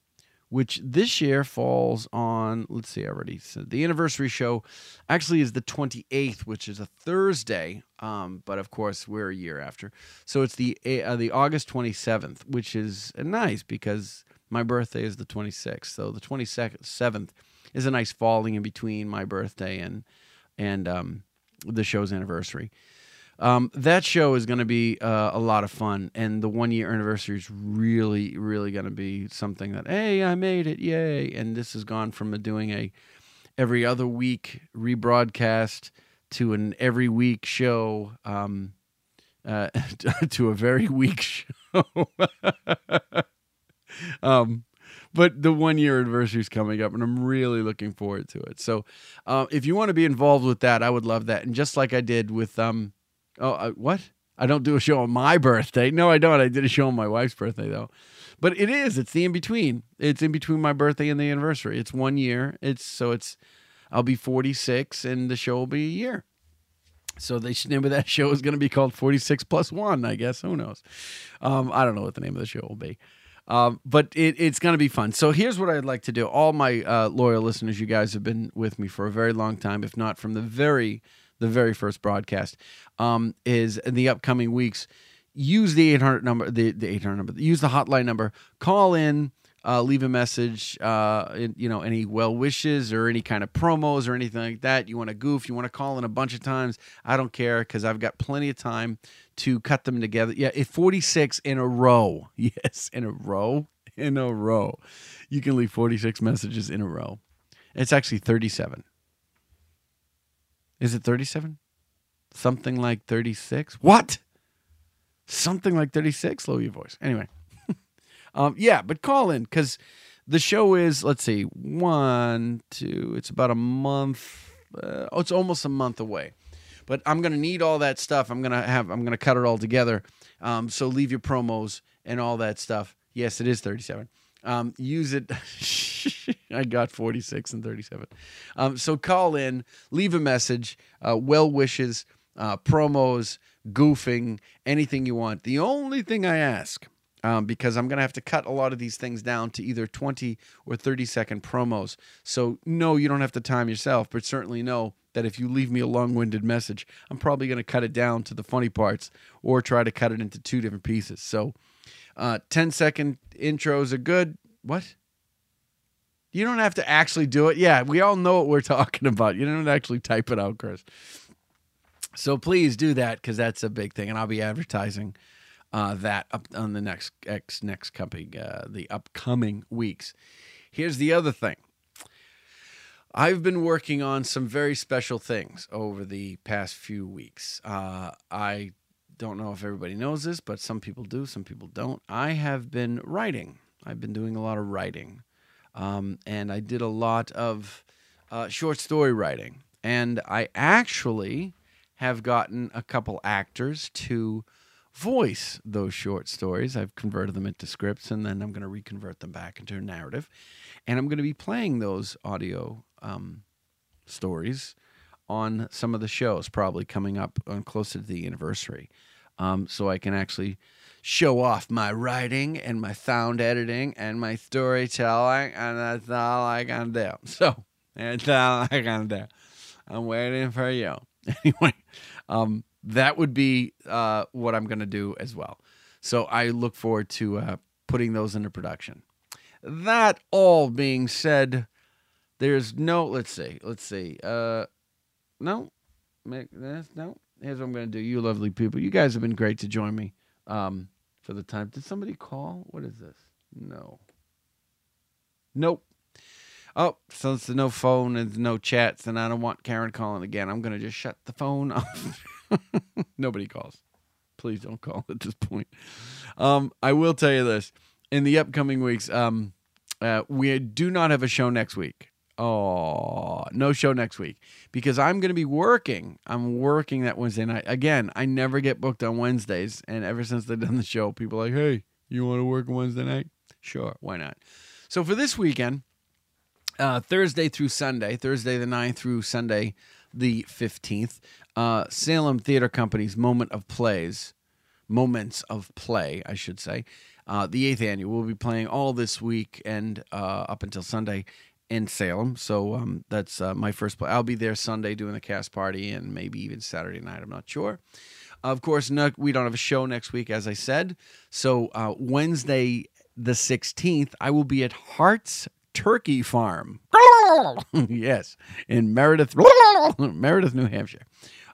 which this year falls on, let's see, I already said the anniversary show actually is the 28th, which is a Thursday. Um, but of course, we're a year after. So it's the uh, the August 27th, which is nice because my birthday is the 26th. So the 27th is a nice falling in between my birthday and and um, the show's anniversary. Um, that show is going to be uh, a lot of fun, and the one year anniversary is really, really going to be something that hey, I made it, yay! And this has gone from a, doing a every other week rebroadcast to an every week show um, uh, to a very weak show. um, but the one year anniversary is coming up, and I'm really looking forward to it. So, uh, if you want to be involved with that, I would love that. And just like I did with um, oh, uh, what? I don't do a show on my birthday. No, I don't. I did a show on my wife's birthday though. But it is. It's the in between. It's in between my birthday and the anniversary. It's one year. It's so it's. I'll be 46, and the show will be a year. So the name of that show is going to be called 46 plus one, I guess. Who knows? Um, I don't know what the name of the show will be. Um, but it, it's going to be fun. So here's what I'd like to do. All my uh, loyal listeners, you guys have been with me for a very long time, if not from the very, the very first broadcast. Um, is in the upcoming weeks, use the 800 number, the, the 800 number, use the hotline number, call in, uh, leave a message, uh, you know, any well wishes or any kind of promos or anything like that. You want to goof, you want to call in a bunch of times. I don't care because I've got plenty of time to cut them together. Yeah, if 46 in a row. Yes, in a row. In a row. You can leave 46 messages in a row. It's actually 37. Is it 37? Something like 36? What? Something like 36? Lower your voice. Anyway. um, yeah, but call in because the show is, let's see, one, two, it's about a month. Uh, oh, it's almost a month away. But I'm gonna need all that stuff. I'm gonna have. I'm gonna cut it all together. Um, so leave your promos and all that stuff. Yes, it is 37. Um, use it. I got 46 and 37. Um, so call in, leave a message, uh, well wishes, uh, promos, goofing, anything you want. The only thing I ask, um, because I'm going to have to cut a lot of these things down to either 20 or 30 second promos. So, no, you don't have to time yourself, but certainly know that if you leave me a long winded message, I'm probably going to cut it down to the funny parts or try to cut it into two different pieces. So, uh, 10 second intros are good. What? You don't have to actually do it. Yeah, we all know what we're talking about. You don't actually type it out, Chris. So please do that because that's a big thing, and I'll be advertising uh, that up on the next X next coming uh, the upcoming weeks. Here's the other thing. I've been working on some very special things over the past few weeks. Uh, I don't know if everybody knows this, but some people do, some people don't. I have been writing. I've been doing a lot of writing, um, and I did a lot of uh, short story writing. And I actually have gotten a couple actors to voice those short stories. I've converted them into scripts, and then I'm going to reconvert them back into a narrative. And I'm going to be playing those audio um, stories on some of the shows, probably coming up on closer to the anniversary. Um, so I can actually show off my writing and my sound editing and my storytelling, and that's all I can do. So that's all I can do. I'm waiting for you. Anyway, um, that would be uh, what I'm going to do as well. So I look forward to uh, putting those into production. That all being said, there's no. Let's see. Let's see. Uh, no, make this no. Here's what I'm going to do. You lovely people, you guys have been great to join me um, for the time. Did somebody call? What is this? No. Nope. Oh, since there's no phone and no chats, and I don't want Karen calling again, I'm going to just shut the phone off. Nobody calls. Please don't call at this point. Um, I will tell you this: in the upcoming weeks, um, uh, we do not have a show next week. Oh, no show next week because I'm going to be working. I'm working that Wednesday night. Again, I never get booked on Wednesdays, and ever since they've done the show, people are like, "Hey, you want to work Wednesday night? Sure, why not?" So for this weekend, uh, Thursday through Sunday, Thursday the 9th through Sunday the 15th, uh, Salem Theater Company's Moment of Plays, Moments of Play, I should say, uh, the eighth annual. We'll be playing all this week and uh, up until Sunday in Salem. So um, that's uh, my first play. I'll be there Sunday doing the cast party and maybe even Saturday night. I'm not sure. Of course, no, we don't have a show next week, as I said. So uh, Wednesday the 16th, I will be at Hart's Turkey Farm. yes, in Meredith, Meredith, New Hampshire.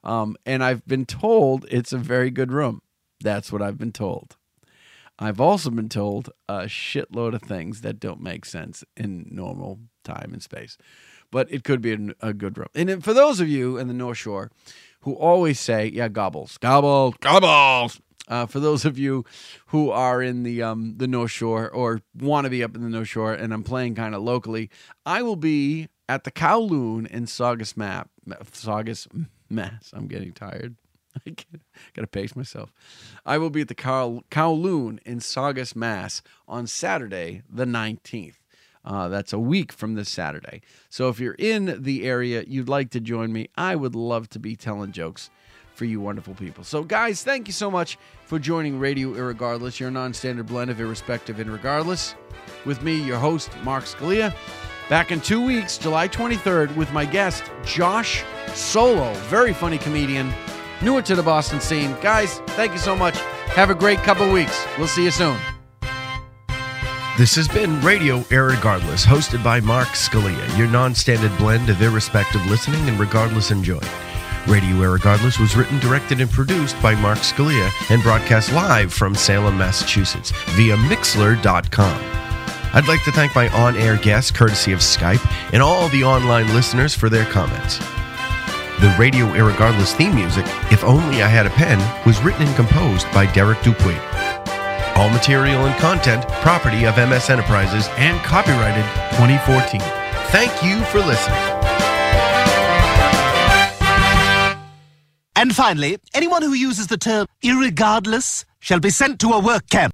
Um, and I've been told it's a very good room. That's what I've been told. I've also been told a shitload of things that don't make sense in normal time and space, but it could be a, a good room. And for those of you in the North Shore who always say, "Yeah, gobbles, gobbles, gobbles," uh, for those of you who are in the um, the North Shore or want to be up in the North Shore, and I'm playing kind of locally, I will be at the Kowloon in Saugus Map, Saugus Mass. I'm getting tired. I gotta pace myself. I will be at the Kow- Kowloon in Saugus, Mass on Saturday, the 19th. Uh, that's a week from this Saturday. So if you're in the area, you'd like to join me, I would love to be telling jokes for you wonderful people. So, guys, thank you so much for joining Radio Irregardless, your non standard blend of irrespective and regardless. With me, your host, Mark Scalia. Back in two weeks, July 23rd, with my guest, Josh Solo, very funny comedian, newer to the Boston scene. Guys, thank you so much. Have a great couple weeks. We'll see you soon. This has been Radio Irregardless, hosted by Mark Scalia, your non standard blend of irrespective listening and regardless enjoying. Radio Irregardless was written, directed, and produced by Mark Scalia and broadcast live from Salem, Massachusetts via Mixler.com. I'd like to thank my on air guests, courtesy of Skype, and all the online listeners for their comments. The Radio Irregardless theme music, If Only I Had a Pen, was written and composed by Derek Dupuy. All material and content, property of MS Enterprises and copyrighted 2014. Thank you for listening. And finally, anyone who uses the term irregardless shall be sent to a work camp.